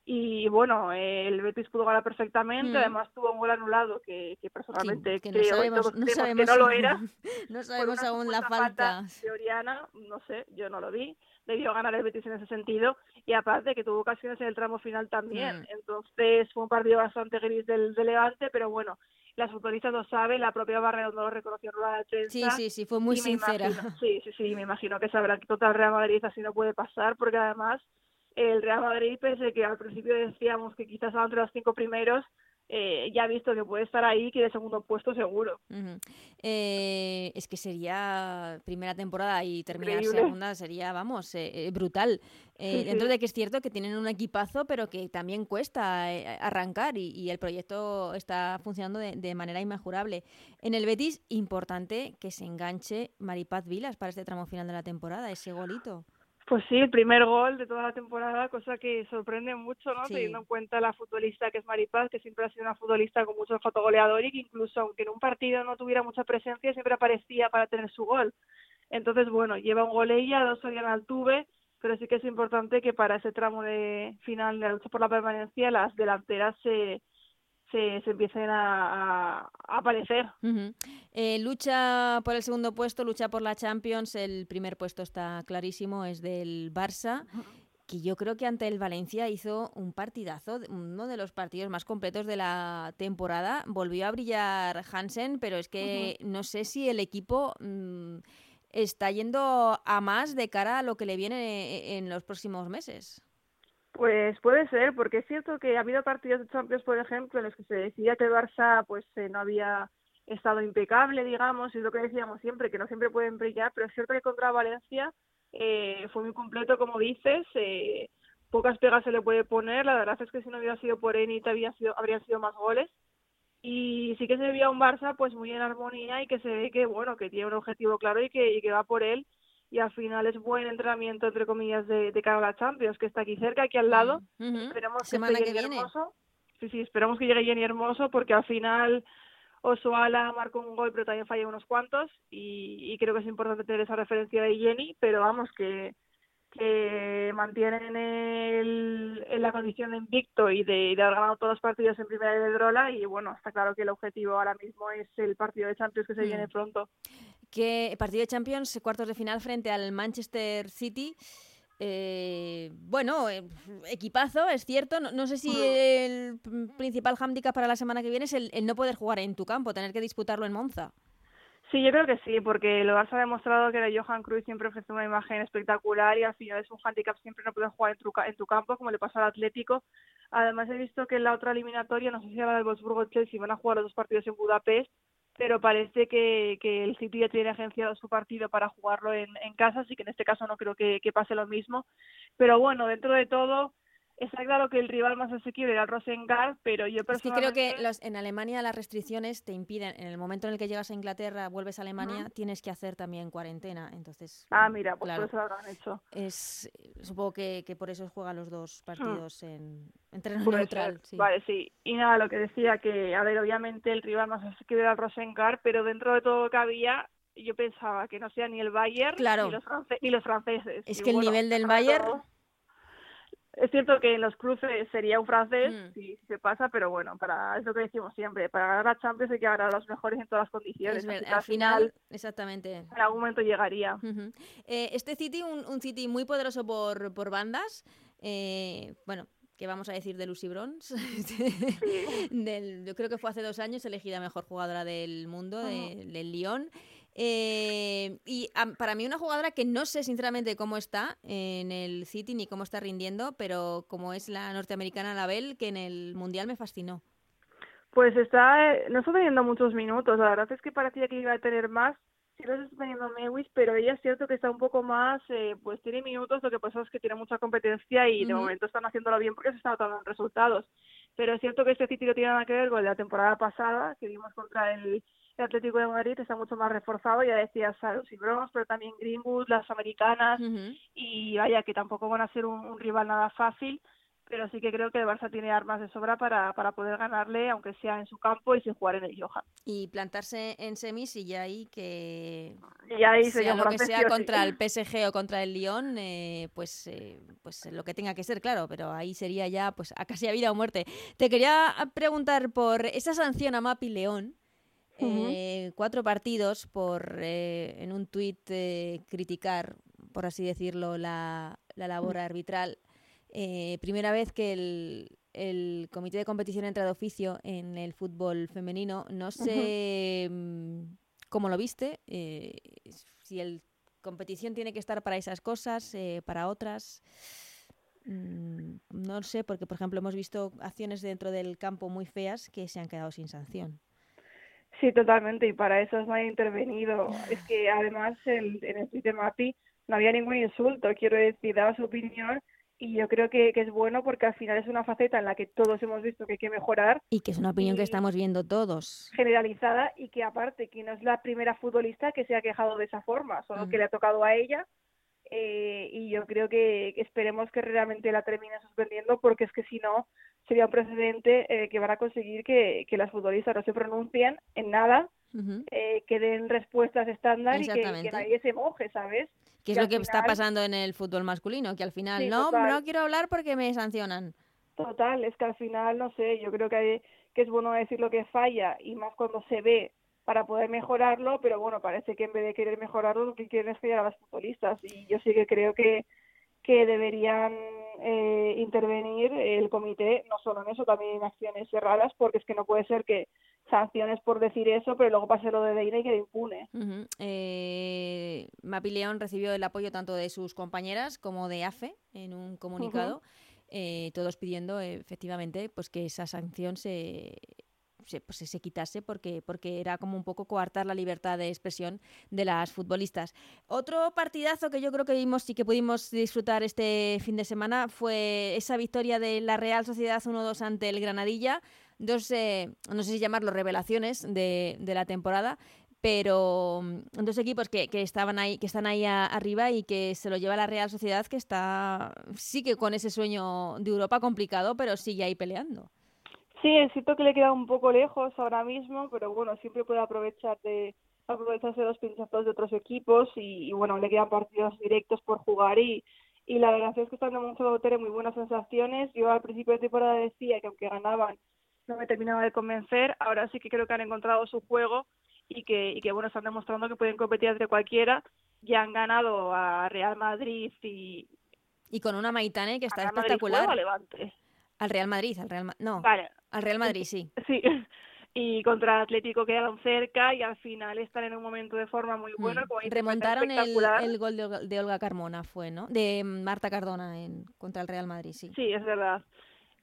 Y bueno, eh, el Betis pudo ganar perfectamente, Mm. además tuvo un gol anulado que, que personalmente que no creo sabemos- no sabemos que no lo era. No sabemos aún la falta. de Oriana, no sé, yo no lo vi. Debió ganar el Betis en ese sentido y aparte que tuvo ocasiones en el tramo final también. Mm. Entonces fue un partido bastante gris del, del Levante, pero bueno, las futbolistas lo saben, la propia Barrera no lo reconoció en rueda de prensa. Sí, sí, sí, fue muy sincera. imagino- sí, sí, sí, me imagino que sabrá que contra el Real Madrid así no puede pasar, porque además el Real Madrid, pese que al principio decíamos que quizás entre los cinco primeros, eh, ya ha visto que puede estar ahí, que de segundo puesto seguro. Eh, es que sería primera temporada y terminar Increíble. segunda sería, vamos, eh, eh, brutal. Eh, Sí, dentro sí. de que es cierto que tienen un equipazo, pero que también cuesta eh, arrancar y, y el proyecto está funcionando de, de manera inmejorable. En el Betis, importante que se enganche Maripaz Vilas para este tramo final de la temporada, ese golito. Pues sí, el primer gol de toda la temporada, cosa que sorprende mucho, ¿no? Sí. Teniendo en cuenta la futbolista que es Maripaz, que siempre ha sido una futbolista con mucho fotogoleador y que incluso aunque en un partido no tuviera mucha presencia, siempre aparecía para tener su gol. Entonces, bueno, lleva un gol ella, dos Oriana Altuve, pero sí que es importante que para ese tramo de final de la lucha por la permanencia las delanteras se, se, se empiecen a, aparecer. Eh, lucha por el segundo puesto, lucha por la Champions. El primer puesto está clarísimo, es del Barça, que yo creo que ante el Valencia hizo un partidazo, uno de los partidos más completos de la temporada. Volvió a brillar Hansen, pero es que no sé si el equipo mm, está yendo a más de cara a lo que le viene en los próximos meses. Pues puede ser, porque es cierto que ha habido partidos de Champions, por ejemplo, en los que se decía que el Barça pues eh, no había estado impecable, digamos, y es lo que decíamos siempre, que no siempre pueden brillar, pero es cierto que contra Valencia eh, fue muy completo, como dices, eh, pocas pegas se le puede poner, la verdad es que si no hubiera sido por Enit había sido, habrían sido más goles, y sí que se veía un Barça pues muy en armonía y que se ve que, bueno, que tiene un objetivo claro y que, y que va por él, y al final es buen entrenamiento, entre comillas, de, de cara a la Champions, que está aquí cerca, aquí al lado, Ujú. Esperemos que Semana viene. Hermoso. Sí, sí, esperamos que llegue Jenny Hermoso porque al final Osoala marcó un gol pero también falla unos cuantos y, y creo que es importante tener esa referencia de Jenny, pero vamos que que mantienen el, en la condición de invicto y de, de haber ganado todos los partidos en primera Iberdrola y bueno, está claro que el objetivo ahora mismo es el partido de Champions que se Mm. viene pronto. que partido de Champions, cuartos de final frente al Manchester City. Eh, bueno, eh, equipazo, es cierto. No, no sé si el p- principal hándicap para la semana que viene es el, el no poder jugar en tu campo, tener que disputarlo en Monza. Sí, yo creo que sí, porque el Barça ha demostrado que de Johan Cruyff siempre ofrece una imagen espectacular y al final es un handicap siempre no poder jugar en tu, en tu campo, como le pasó al Atlético. Además he visto que en la otra eliminatoria, no sé si era del Wolfsburgo-Chelsea, van a jugar los dos partidos en Budapest, pero parece que, que el City ya tiene agenciado su partido para jugarlo en, en casa, así que en este caso no creo que, que pase lo mismo. Pero bueno, dentro de todo, Está claro que el rival más asequible era el Rosengard, pero yo Es que personalmente... creo que los, en Alemania las restricciones te impiden, en el momento en el que llegas a Inglaterra, vuelves a Alemania, tienes que hacer también cuarentena. Entonces, Ah, mira, pues claro, por eso lo habrán hecho. es, supongo que, que por eso juegan los dos partidos en, en terreno neutral. sí. Vale, sí. Y nada, lo que decía que, a ver, obviamente el rival más asequible era el Rosengard, pero dentro de todo lo que había, yo pensaba que no sea ni el Bayern Claro. ni, los ni los franceses. Es Y que el nivel del Bayern- todo, Es cierto que en los cruces sería un francés, Mm. si, si se pasa, pero bueno, para es lo que decimos siempre, para ganar la Champions hay que ganar a los mejores en todas las condiciones. Es ver- al final, exactamente. en algún momento llegaría. Eh, este City, un, un City muy poderoso por, por bandas. eh, bueno, ¿qué vamos a decir de Lucy Bronze? del, yo creo que fue hace dos años elegida mejor jugadora del mundo, de- del Lyon. Eh, y para mí una jugadora que no sé sinceramente cómo está en el City ni cómo está rindiendo, pero como es la norteamericana Label, que en el Mundial me fascinó. Pues está, eh, no está teniendo muchos minutos, la verdad es que parecía que iba a tener más, sí los está teniendo Mewis, pero ella es cierto que está un poco más, eh, pues tiene minutos, lo que pasa es que tiene mucha competencia y de momento están haciéndolo bien porque se están notando en resultados. Pero es cierto que este City no tiene nada que ver con la temporada pasada, que vimos contra el, el Atlético de Madrid, está mucho más reforzado, ya decías Saros y Bronx, pero también Greenwood, las americanas, y vaya que tampoco van a ser un, un rival nada fácil, pero sí que creo que el Barça tiene armas de sobra para, para poder ganarle, aunque sea en su campo y sin jugar en el Johan. Y plantarse en semis y ya ahí que Y ahí sea lo que sea sí. contra el PSG o contra el Lyon, eh, pues, eh, pues lo que tenga que ser, claro, pero ahí sería ya pues a casi a vida o muerte. Te quería preguntar por esa sanción a Mapi León, eh, cuatro partidos por eh, en un tuit eh, criticar, por así decirlo, la, la labor arbitral. Eh, primera vez que el, el comité de competición entra de oficio en el fútbol femenino. No sé mm, cómo lo viste, eh, si el competición tiene que estar para esas cosas, para otras. Mm, no sé, porque por ejemplo hemos visto acciones dentro del campo muy feas que se han quedado sin sanción. Sí, totalmente, y para eso no ha intervenido. Es que además el, en el tuit de Mapi no había ningún insulto, quiero decir, daba su opinión y yo creo que, que es bueno porque al final es una faceta en la que todos hemos visto que hay que mejorar, Y que es una opinión que estamos viendo todos. generalizada y que aparte que no es la primera futbolista que se ha quejado de esa forma, solo Ujú. que le ha tocado a ella eh, y yo creo que, que esperemos que realmente la termine suspendiendo porque es que si no sería un precedente eh, que van a conseguir que, que las futbolistas no se pronuncien en nada, eh, que den respuestas estándar y que, que nadie se moje, ¿sabes? Que es que lo que está pasando en el fútbol masculino, que al final Sí, no, total. no quiero hablar porque me sancionan. Total, es que al final, no sé, yo creo que, hay- que es bueno decir lo que falla y más cuando se ve para poder mejorarlo, pero bueno, parece que en vez de querer mejorarlo, lo que quieren es callar a las futbolistas y yo sí que creo que, que deberían eh, intervenir el comité, no solo en eso, también en acciones cerradas, porque es que no puede ser que sanciones por decir eso, pero luego pase lo de Deina y quede impune. Ujú. Eh, Mapi León recibió el apoyo tanto de sus compañeras como de AFE en un comunicado, eh, todos pidiendo efectivamente pues que esa sanción se, se, pues, se quitase porque, porque era como un poco coartar la libertad de expresión de las futbolistas. Otro partidazo que yo creo que vimos y que pudimos disfrutar este fin de semana fue esa victoria de la Real Sociedad 1-2 ante el Granadilla. Dos, eh, no sé si llamarlo revelaciones de, de la temporada, pero mm, dos equipos que, estaban ahí, que están ahí arriba y que se lo lleva la Real Sociedad, que está sí que con ese sueño de Europa complicado, pero sigue ahí peleando. Sí, es cierto que le queda un poco lejos ahora mismo, pero bueno, siempre puede aprovechar de aprovecharse de los pinchazos de otros equipos y, y, bueno, le quedan partidos directos por jugar y, y la verdad es que están demostrando tener muy buenas sensaciones. Yo al principio de temporada decía que aunque ganaban no me terminaba de convencer, ahora sí que creo que han encontrado su juego y que, y que bueno, están demostrando que pueden competir entre cualquiera. Ya han ganado a Real Madrid y Y con una Maitane que está Madrid espectacular. Levante. Al Real Madrid, al Real Ma- no, Vale, al Real Madrid, sí. Sí, y contra Atlético quedaron cerca y al final están en un momento de forma muy bueno. Mm. Remontaron el, gol de Olga, de Olga Carmona, fue, ¿no? De Marta Cardona en, contra el Real Madrid, sí. Sí, es verdad.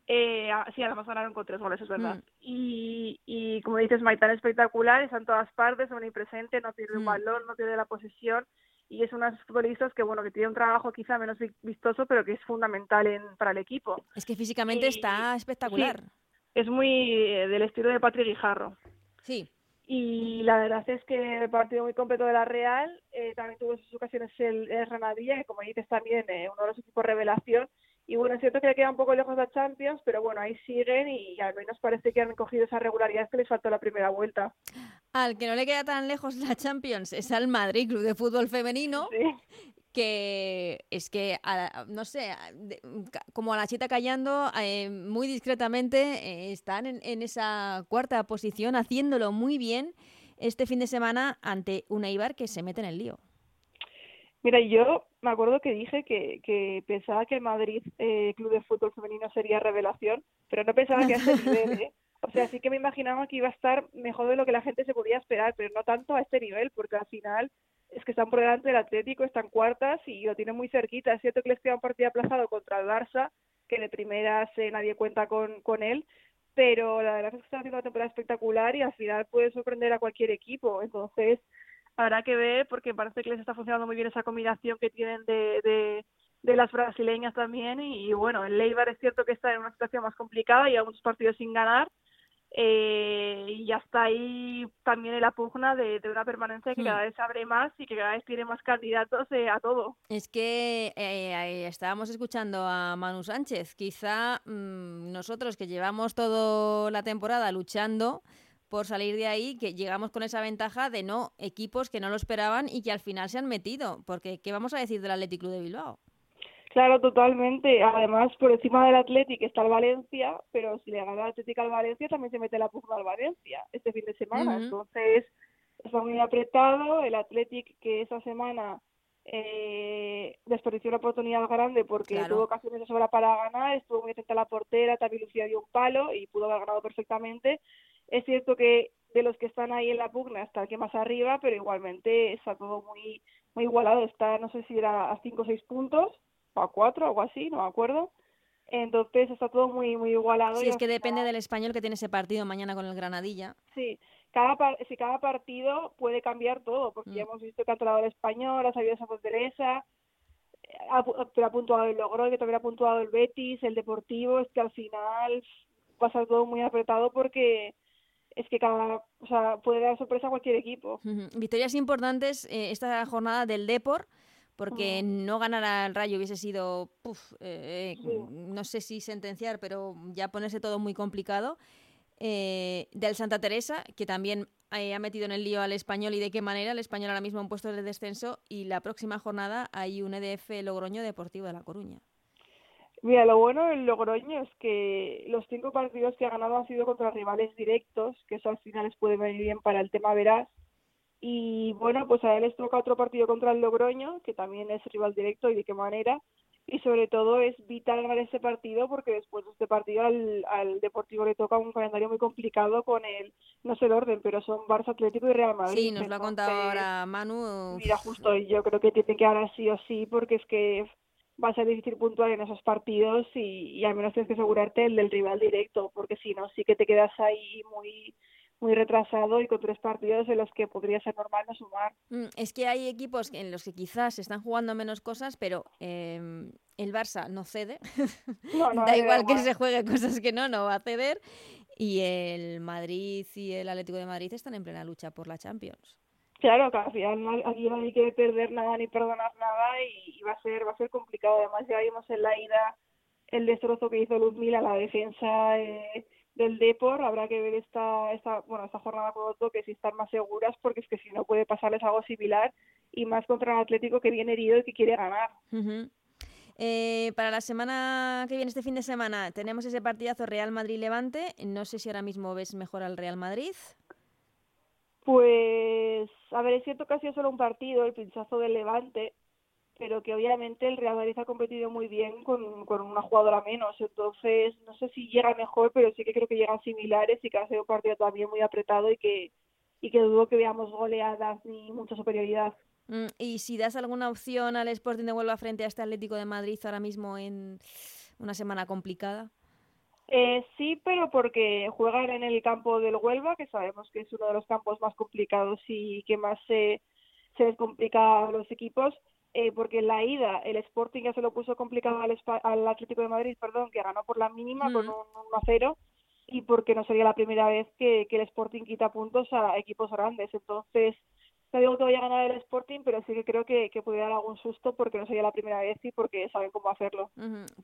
Eh, ah, sí, además ganaron con tres goles, es verdad. Mm. Y, y como dices, Maitán espectacular, está en todas partes, omnipresente, no pierde un Mm. balón, no pierde la posesión. Y es unos futbolistas que bueno que tiene un trabajo quizá menos vistoso pero que es fundamental en, para el equipo. Es que físicamente está espectacular. es muy eh, del estilo de Patrick Guijarro. Sí. Y la verdad es que el partido muy completo de la Real eh, también tuvo sus ocasiones el, el que como dices también eh, uno de los equipos revelación y bueno, es cierto que le queda un poco lejos la Champions, pero bueno, ahí siguen y al menos parece que han cogido esa regularidad que les faltó la primera vuelta. Al que no le queda tan lejos la Champions es al Madrid Club de Fútbol Femenino. que es que, no sé, como a la chita callando, eh, muy discretamente eh, están en, en, esa cuarta posición, haciéndolo muy bien este fin de semana ante un Eibar que se mete en el lío. Mira, yo me acuerdo que dije que, que pensaba que el Madrid eh, Club de Fútbol Femenino sería revelación, pero no pensaba que a este nivel, ¿eh? O sea, sí que me imaginaba que iba a estar mejor de lo que la gente se podía esperar, pero no tanto a este nivel, porque al final es que están por delante del Atlético, están cuartas y lo tienen muy cerquita. Es cierto que les queda un partido aplazado contra el Barça, que de primeras eh, nadie cuenta con, con él, pero la verdad es que están haciendo una temporada espectacular y al final puede sorprender a cualquier equipo. Entonces, habrá que ver porque parece que les está funcionando muy bien esa combinación que tienen de, de, de las brasileñas también y, bueno, el Leibar es cierto que está en una situación más complicada, y muchos partidos sin ganar eh, y ya está ahí también en la pugna de, de una permanencia que cada hmm. vez se abre más y que cada vez tiene más candidatos eh, a todo. Es que eh, estábamos escuchando a Manu Sánchez, quizá mmm, nosotros que llevamos toda la temporada luchando por salir de ahí, que llegamos con esa ventaja de no equipos que no lo esperaban y que al final se han metido. Porque, ¿qué vamos a decir del Athletic Club de Bilbao? Claro, totalmente. Además, por encima del Athletic está el Valencia, pero si le gana el Athletic al Valencia, también se mete la pugna al Valencia este fin de semana. Entonces, está muy apretado. El Athletic, que esa semana eh, desperdició una oportunidad grande porque tuvo ocasiones de sobra para ganar, estuvo muy atenta a la portera, también Lucía dio un palo y pudo haber ganado perfectamente. Es cierto que de los que están ahí en la pugna está el que más arriba, pero igualmente está todo muy muy igualado. Está, no sé si era a 5 o 6 puntos, o a 4, algo así, no me acuerdo. Entonces está todo muy muy igualado. Sí, es que depende del español que tiene ese partido mañana con el Granadilla. Sí, cada si cada partido puede cambiar todo, porque ya mm. hemos visto que ha entrado el español, ha salido esa Teresa, pero ha puntuado el Logroño, que también ha puntuado el Betis, el Deportivo, es que al final va a ser todo muy apretado porque es que cada, o sea, puede dar sorpresa a cualquier equipo. Victorias importantes eh, esta jornada del Deport, porque no ganar al Rayo hubiese sido, eh, no sé si sentenciar, pero ya ponerse todo muy complicado. Eh, del Santa Teresa, que también ha metido en el lío al español y de qué manera. El español ahora mismo en puesto de descenso y la próxima jornada hay un EDF Logroño Deportivo de La Coruña. Mira, lo bueno del Logroño es que los cinco partidos que ha ganado han sido contra rivales directos, que eso al final les puede venir bien para el tema verás. Y bueno, pues a él les toca otro partido contra el Logroño, que también es rival directo y de qué manera. Y sobre todo es vital ganar ese partido porque después de este partido al, al Deportivo le toca un calendario muy complicado con el, no sé el orden, pero son Barça Atlético y Real Madrid. Sí, nos lo ha contado ahora Manu. Mira, justo, yo creo que tiene que ganar sí o sí porque es que va a ser difícil puntuar en esos partidos y, al menos tienes que asegurarte el del rival directo, porque si no, sí que te quedas ahí muy muy retrasado y con tres partidos en los que podría ser normal no sumar. Mm, es que hay equipos en los que quizás se están jugando menos cosas, pero eh, el Barça no cede. da igual que se juegue cosas que no, no va a ceder. Y el Madrid y el Atlético de Madrid están en plena lucha por la Champions. Claro, que al final aquí no hay que perder nada ni perdonar nada y, va a ser va a ser complicado. Además ya vimos en la ida el destrozo que hizo Luzmila a la defensa eh, del Depor. Habrá que ver esta esta bueno esta jornada con otro que si están más seguras porque es que si no puede pasarles algo similar y más contra el Atlético que viene herido y que quiere ganar. Eh, para la semana que viene, este fin de semana, tenemos ese partidazo Real Madrid-Levante. No sé si ahora mismo ves mejor al Real Madrid. Pues, a ver, es cierto que ha sido solo un partido, el pinchazo del Levante, pero que obviamente el Real Madrid ha competido muy bien con, una jugadora menos, entonces no sé si llega mejor, pero sí que creo que llegan similares y que ha sido un partido también muy apretado y que, y que dudo que veamos goleadas ni mucha superioridad. Mm, ¿Y si das alguna opción al Sporting de Huelva frente a este Atlético de Madrid ahora mismo en una semana complicada? Eh, sí, pero porque juegan en el campo del Huelva, que sabemos que es uno de los campos más complicados y que más se, se les complica a los equipos. Eh, porque en la ida el Sporting ya se lo puso complicado al, al Atlético de Madrid, perdón, que ganó por la mínima con un 1-0 y porque no sería la primera vez que, que el Sporting quita puntos a equipos grandes. Entonces, no digo que vaya a ganar el Sporting, pero sí que creo que, que puede dar algún susto porque no sería la primera vez y porque saben cómo hacerlo.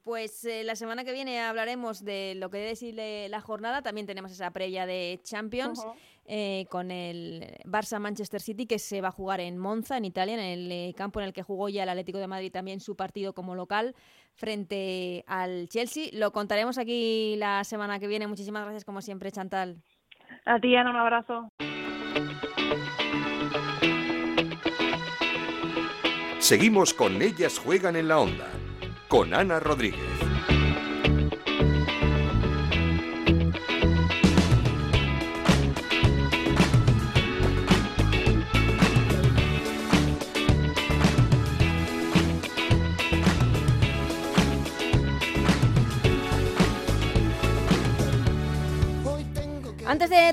Pues eh, la semana que viene hablaremos de lo que debe decir la jornada. También tenemos esa previa de Champions. Eh, con el Barça Manchester City que se va a jugar en Monza, en Italia, en el eh, campo en el que jugó ya el Atlético de Madrid también su partido como local frente al Chelsea. Lo contaremos aquí la semana que viene. Muchísimas gracias como siempre, Chantal. A ti, Ana, un abrazo. Seguimos con Ellas Juegan en la Onda, con Ana Rodríguez.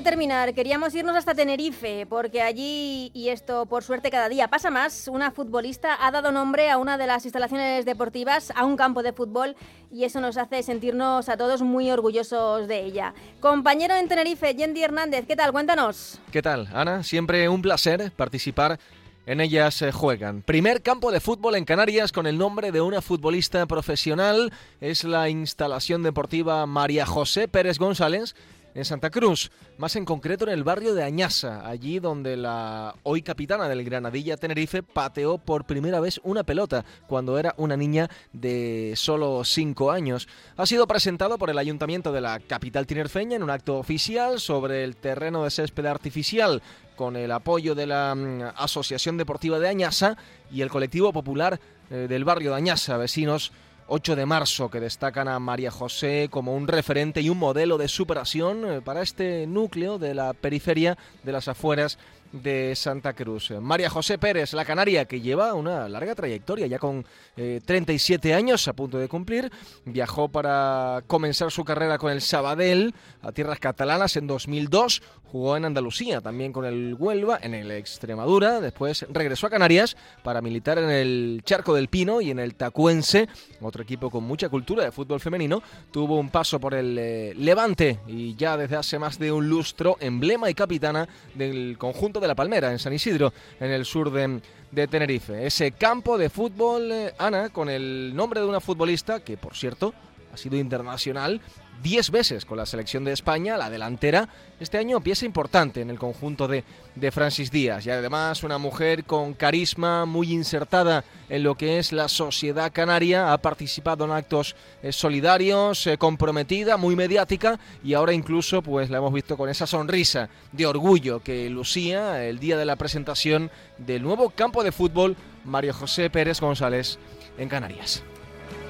Terminar, queríamos irnos hasta Tenerife, porque allí, y esto por suerte cada día pasa más, una futbolista ha dado nombre a una de las instalaciones deportivas, a un campo de fútbol, y eso nos hace sentirnos a todos muy orgullosos de ella. Compañero en Tenerife, Yendi Hernández, ¿qué tal? Cuéntanos. ¿Qué tal, Ana? Siempre un placer participar en ellas juegan. Primer campo de fútbol en Canarias con el nombre de una futbolista profesional. Es la instalación deportiva María José Pérez González en Santa Cruz, más en concreto en el barrio de Añasa, allí donde la hoy capitana del Granadilla Tenerife pateó por primera vez una pelota cuando era una niña de solo 5 años. Ha sido presentado por el ayuntamiento de la capital tinerfeña en un acto oficial sobre el terreno de césped artificial con el apoyo de la mm, Asociación Deportiva de Añasa y el colectivo popular eh, del barrio de Añasa, vecinos 8 de marzo, que destacan a María José como un referente y un modelo de superación eh, para este núcleo de la periferia de las afueras de Santa Cruz. María José Pérez, la canaria, que lleva una larga trayectoria, ya con 37 eh, años a punto de cumplir, viajó para comenzar su carrera con el Sabadell a tierras catalanas en 2002, jugó en Andalucía, también con el Huelva, en el Extremadura, después regresó a Canarias para militar en el Charco del Pino y en el Tacuense, otro equipo con mucha cultura de fútbol femenino, tuvo un paso por el eh, Levante y ya desde hace más de un lustro emblema y capitana del conjunto de la Palmera, en San Isidro, en el sur de, Tenerife. Ese campo de fútbol, eh, Ana, con el nombre de una futbolista que, por cierto, ha sido internacional 10 veces con la selección de España, la delantera, este año pieza importante en el conjunto de, de, Francis Díaz y además una mujer con carisma muy insertada en lo que es la sociedad canaria, ha participado en actos eh, solidarios, eh, comprometida, muy mediática y ahora incluso pues la hemos visto con esa sonrisa de orgullo que lucía el día de la presentación del nuevo campo de fútbol Mario José Pérez González en Canarias.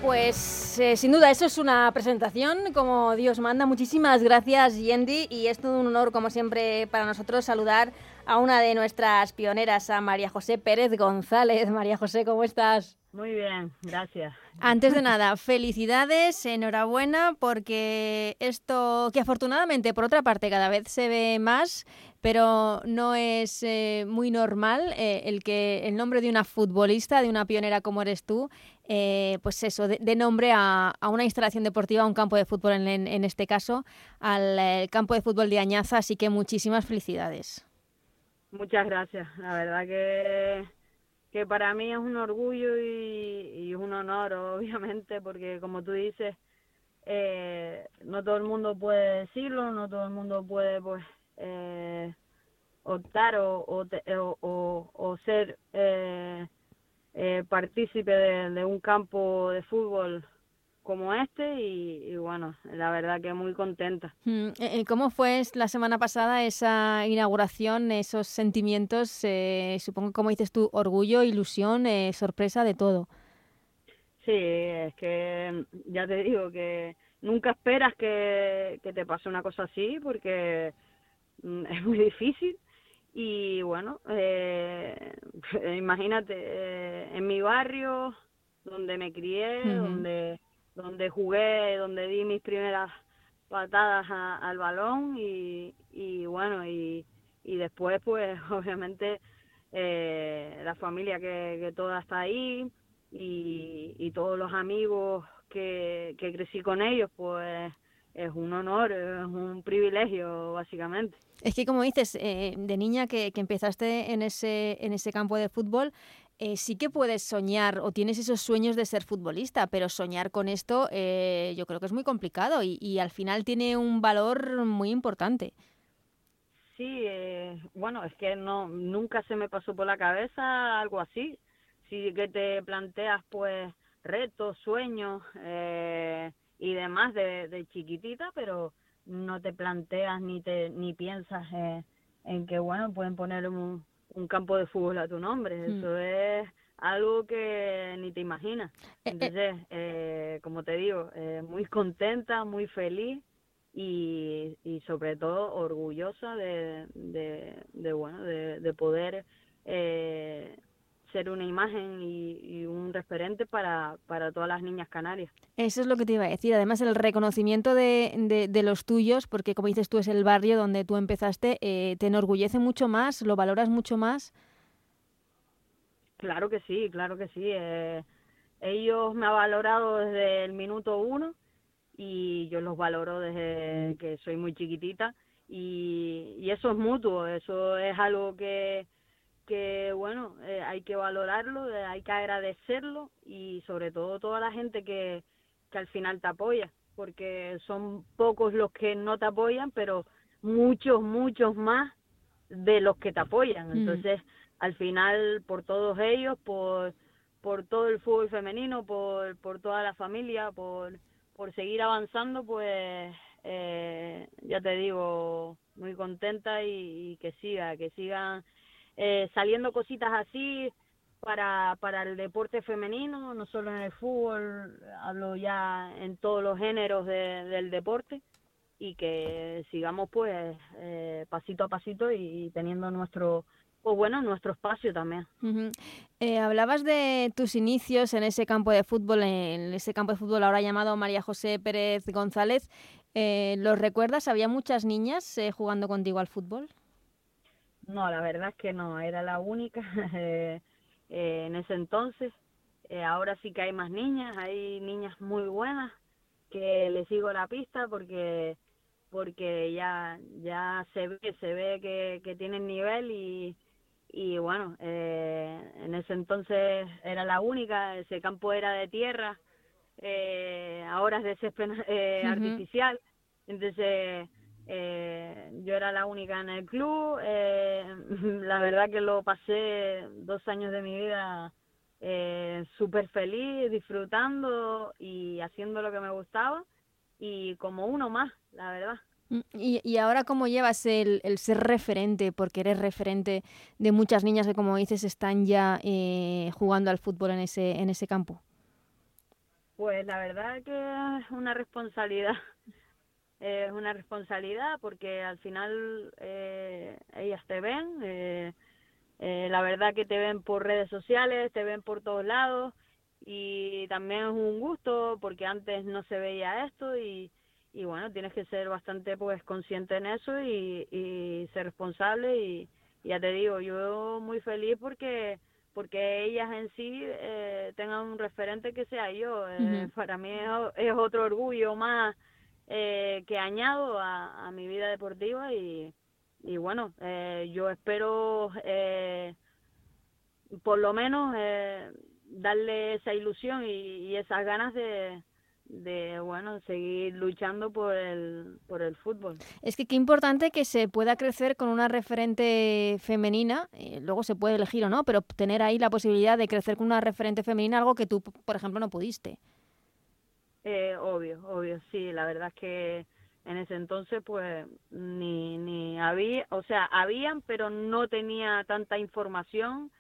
Pues eh, sin duda, eso es una presentación como Dios manda. Muchísimas gracias, Yendi, y es todo un honor, como siempre, para nosotros saludar a una de nuestras pioneras, a María José Pérez González. María José, ¿cómo estás? Muy bien, gracias. Antes de nada, felicidades, enhorabuena, porque esto que afortunadamente, por otra parte, cada vez se ve más, pero no es eh, muy normal eh, el que el nombre de una futbolista, de una pionera como eres tú, eh, pues eso, de, nombre a, una instalación deportiva, a un campo de fútbol en, este caso, al eh, campo de fútbol de Añaza, así que muchísimas felicidades. Muchas gracias, la verdad que, que para mí es un orgullo y, un honor, obviamente, porque como tú dices, eh, no todo el mundo puede decirlo, no todo el mundo puede pues optar o, o, o ser eh, partícipe de, un campo de fútbol como este y, bueno, la verdad que muy contenta. Mm, eh, eh, ¿Cómo fue la semana pasada esa inauguración, esos sentimientos? supongo, como dices tú, orgullo, ilusión, sorpresa de todo. Sí, es que ya te digo que nunca esperas que, que te pase una cosa así porque mm, es muy difícil y bueno, eh, imagínate, eh, en mi barrio, donde me crié, donde, donde jugué, donde di mis primeras patadas al balón y, y bueno, y, y después pues obviamente eh, la familia que, que toda está ahí y, y todos los amigos que, que crecí con ellos, pues es un honor, es un privilegio, básicamente. Es que como dices, eh, de niña que, que, empezaste en ese, en ese campo de fútbol, eh, sí que puedes soñar o tienes esos sueños de ser futbolista, pero soñar con esto eh, yo creo que es muy complicado y, y, al final tiene un valor muy importante. Sí, eh, bueno, es que no nunca se me pasó por la cabeza algo así. Sí que te planteas pues retos, sueños eh, y demás de, de chiquitita, pero no te planteas ni te ni piensas eh, en que bueno pueden poner un, un, campo de fútbol a tu nombre. Mm. eso es algo que ni te imaginas. Entonces eh, como te digo eh, muy contenta muy feliz y, y sobre todo orgullosa de, de, de bueno de, de poder eh, ser una imagen y, y, un referente para, para todas las niñas canarias. Eso es lo que te iba a decir. Además, el reconocimiento de, de, de los tuyos, porque como dices tú, es el barrio donde tú empezaste, eh, ¿te enorgullece mucho más? ¿Lo valoras mucho más? Claro que sí, claro que sí. Eh, ellos me han valorado desde el minuto uno y yo los valoro desde que soy muy chiquitita y, y eso es mutuo, eso es algo que que bueno, eh, hay que valorarlo, eh, hay que agradecerlo y sobre todo toda la gente que, que al final te apoya, porque son pocos los que no te apoyan, pero muchos, muchos más de los que te apoyan. Entonces, mm. al final, por todos ellos, por, por todo el fútbol femenino, por, por toda la familia, por, por seguir avanzando, pues eh, ya te digo, muy contenta y, y que siga, que sigan eh, saliendo cositas así para, para el deporte femenino, no solo en el fútbol, hablo ya en todos los géneros de, del deporte y que sigamos pues eh, pasito a pasito y teniendo nuestro pues bueno, nuestro espacio también. Eh, hablabas de tus inicios en ese campo de fútbol, en ese campo de fútbol ahora llamado María José Pérez González. Eh, ¿Los recuerdas? ¿Había muchas niñas eh, jugando contigo al fútbol? No, la verdad es que no, era la única eh, eh, en ese entonces. Eh, ahora sí que hay más niñas, hay niñas muy buenas que le sigo la pista porque porque ya ya se ve se ve que, que tienen nivel y y bueno eh, en ese entonces era la única ese campo era de tierra eh, ahora es de césped eh, uh -huh. artificial entonces eh, yo era la única en el club, eh, la verdad que lo pasé dos años de mi vida eh, súper feliz, disfrutando y haciendo lo que me gustaba y como uno más, la verdad. Mm, y, y ahora cómo llevas el, el, ser referente, porque eres referente de muchas niñas que como dices están ya eh, jugando al fútbol en ese, en ese campo. Pues la verdad que es una responsabilidad es una responsabilidad porque al final eh, ellas te ven, eh, eh, la verdad que te ven por redes sociales, te ven por todos lados y también es un gusto porque antes no se veía esto y, y bueno, tienes que ser bastante pues consciente en eso y, y ser responsable y ya te digo, yo muy feliz porque porque ellas en sí eh, tengan un referente que sea yo. Eh, uh -huh. Para mí es, es otro orgullo más eh, que añado a, mi vida deportiva y, bueno, eh, yo espero eh, por lo menos eh, darle esa ilusión y, esas ganas de, de bueno seguir luchando por el por el fútbol. Es que qué importante que se pueda crecer con una referente femenina eh, luego se puede elegir o no pero tener ahí la posibilidad de crecer con una referente femenina algo que tú por ejemplo no pudiste eh, obvio, obvio, sí, la verdad es que en ese entonces pues ni, ni había, o sea, habían, pero no tenía tanta información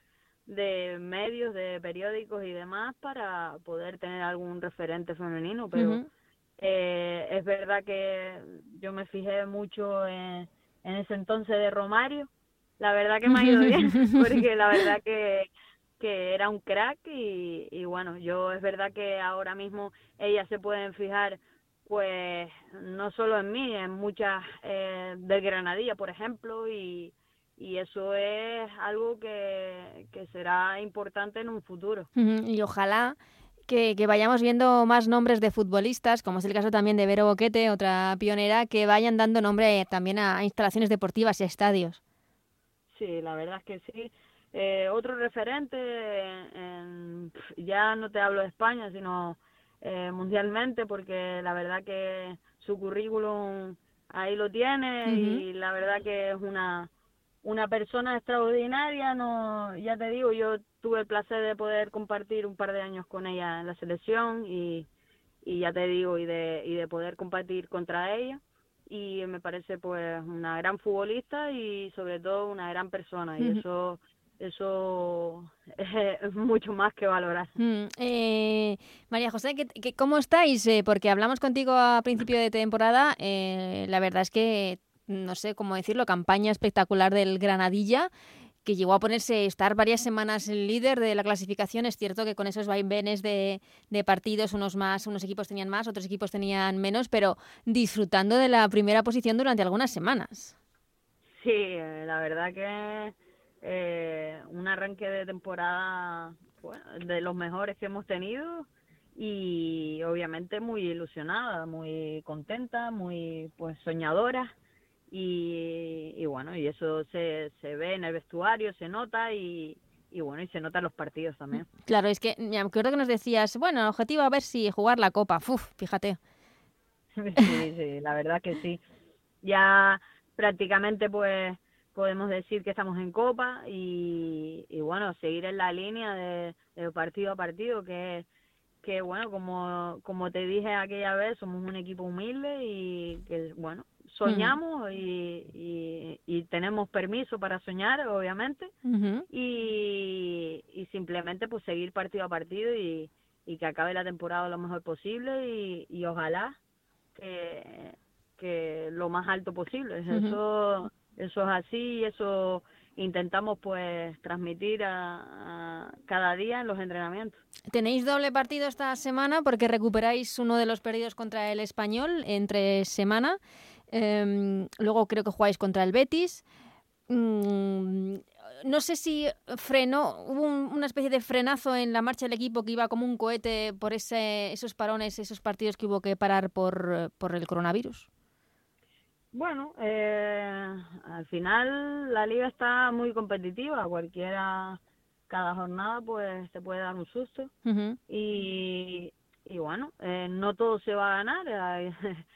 de medios, de periódicos y demás para poder tener algún referente femenino, pero uh -huh. eh, es verdad que yo me fijé mucho en, en ese entonces de Romario, la verdad que me ha ido bien, porque la verdad que que era un crack y, y bueno, yo es verdad que ahora mismo ellas se pueden fijar pues no solo en mí, en muchas eh, del Granadilla, por ejemplo, y, y eso es algo que, que será importante en un futuro. Y ojalá que, que vayamos viendo más nombres de futbolistas, como es el caso también de Vero Boquete, otra pionera, que vayan dando nombre también a instalaciones deportivas y a estadios. Sí, la verdad es que sí. Eh, otro referente, en- ya no te hablo de España, sino eh, mundialmente, porque la verdad que su currículum ahí lo tiene y la verdad que es una una persona extraordinaria. No, ya te digo, yo tuve el placer de poder compartir un par de años con ella en la selección y y ya te digo y de y de poder compartir contra ella y me parece pues una gran futbolista y sobre todo una gran persona y eso eso es mucho más que valorar. Mm, eh, María José, ¿qué, qué- cómo estáis? Eh, porque hablamos contigo a principio de temporada. eh, la verdad es que, no sé cómo decirlo, campaña espectacular del Granadilla, que llegó a ponerse, estar varias semanas el líder de la clasificación. Es cierto que con esos vaivenes de, de partidos, unos más, unos equipos tenían más, otros equipos tenían menos, pero disfrutando de la primera posición durante algunas semanas. Sí, eh, la verdad que eh, un arranque de temporada bueno, de los mejores que hemos tenido y obviamente muy ilusionada, muy contenta, muy pues soñadora y, y bueno, y eso se, se ve en el vestuario, se nota y, y bueno, y se nota en los partidos también. Claro, es que me acuerdo que nos decías, bueno, el objetivo a ver si jugar la Copa. Uf, fíjate. Sí, sí, la verdad que sí. Ya prácticamente pues podemos decir que estamos en Copa y, y bueno, seguir en la línea de, de partido a partido, que, que bueno, como, como te dije aquella vez, somos un equipo humilde y que bueno, soñamos y, y, y tenemos permiso para soñar, obviamente, y, y simplemente pues seguir partido a partido y, y que acabe la temporada lo mejor posible y, y ojalá que, que lo más alto posible. Ujú. Eso eso es así eso intentamos pues transmitir cada día en los entrenamientos. Tenéis doble partido esta semana porque recuperáis uno de los perdidos contra el español entre semana. Em, luego creo que jugáis contra el Betis. Mm, no sé si frenó, hubo un- una especie de frenazo en la marcha del equipo que iba como un cohete por ese, esos parones, esos partidos que hubo que parar por, por el coronavirus. Bueno, eh, al final la liga está muy competitiva, cualquiera, cada jornada pues te puede dar un susto. Y, y bueno, eh, no todo se va a ganar, hay-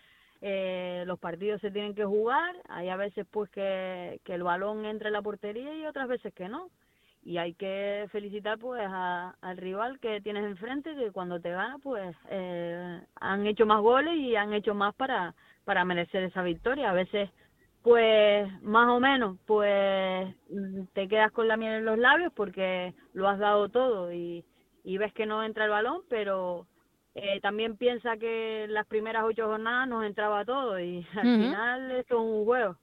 eh, los partidos se tienen que jugar, hay a veces pues que, que el balón entre en la portería y otras veces que no. Y hay que felicitar pues a- al rival que tienes enfrente, que cuando te gana pues eh, han hecho más goles y han hecho más para, para merecer esa victoria. A veces pues más o menos pues te quedas con la miel en los labios porque lo has dado todo y, y ves que no entra el balón, pero eh, también piensa que las primeras ocho jornadas nos entraba todo y al final esto es un juego.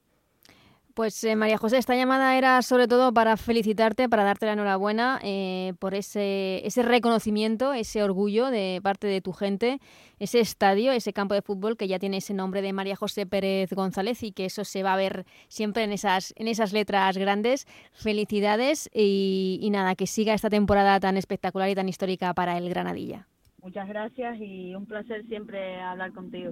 Pues eh, María José, esta llamada era sobre todo para felicitarte, para darte la enhorabuena eh, por ese, ese reconocimiento, ese orgullo de parte de tu gente, ese estadio, ese campo de fútbol que ya tiene ese nombre de María José Pérez González y que eso se va a ver siempre en esas, en esas letras grandes. Felicidades y, y nada, que siga esta temporada tan espectacular y tan histórica para el Granadilla. Muchas gracias y un placer siempre hablar contigo.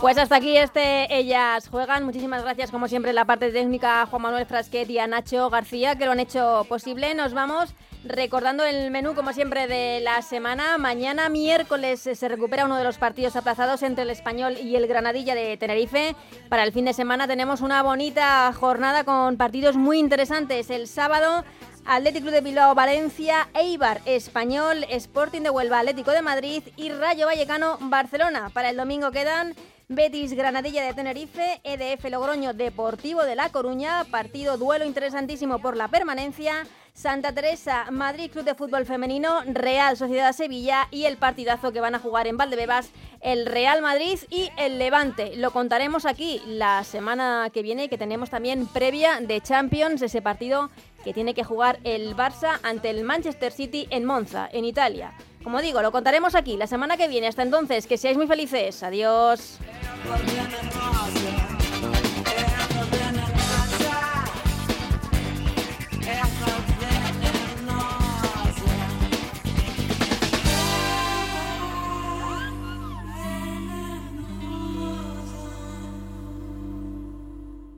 Pues hasta aquí este Ellas Juegan. Muchísimas gracias, como siempre, en la parte técnica a Juan Manuel Frasquet y a Nacho García, que lo han hecho posible. Nos vamos recordando el menú, como siempre, de la semana. Mañana, miércoles, se recupera uno de los partidos aplazados entre el Español y el Granadilla de Tenerife. Para el fin de semana tenemos una bonita jornada con partidos muy interesantes. El sábado... Atlético de Bilbao, Valencia, Eibar, Español, Sporting de Huelva, Atlético de Madrid y Rayo Vallecano, Barcelona. Para el domingo quedan Betis, Granadilla de Tenerife, EDF Logroño, Deportivo de La Coruña, partido duelo interesantísimo por la permanencia, Santa Teresa, Madrid Club de Fútbol Femenino, Real Sociedad Sevilla y el partidazo que van a jugar en Valdebebas el Real Madrid y el Levante. Lo contaremos aquí la semana que viene, que tenemos también previa de Champions, ese partido que tiene que jugar el Barça ante el Manchester City en Monza, en Italia. Como digo, lo contaremos aquí la semana que viene. Hasta entonces, que seáis muy felices. Adiós.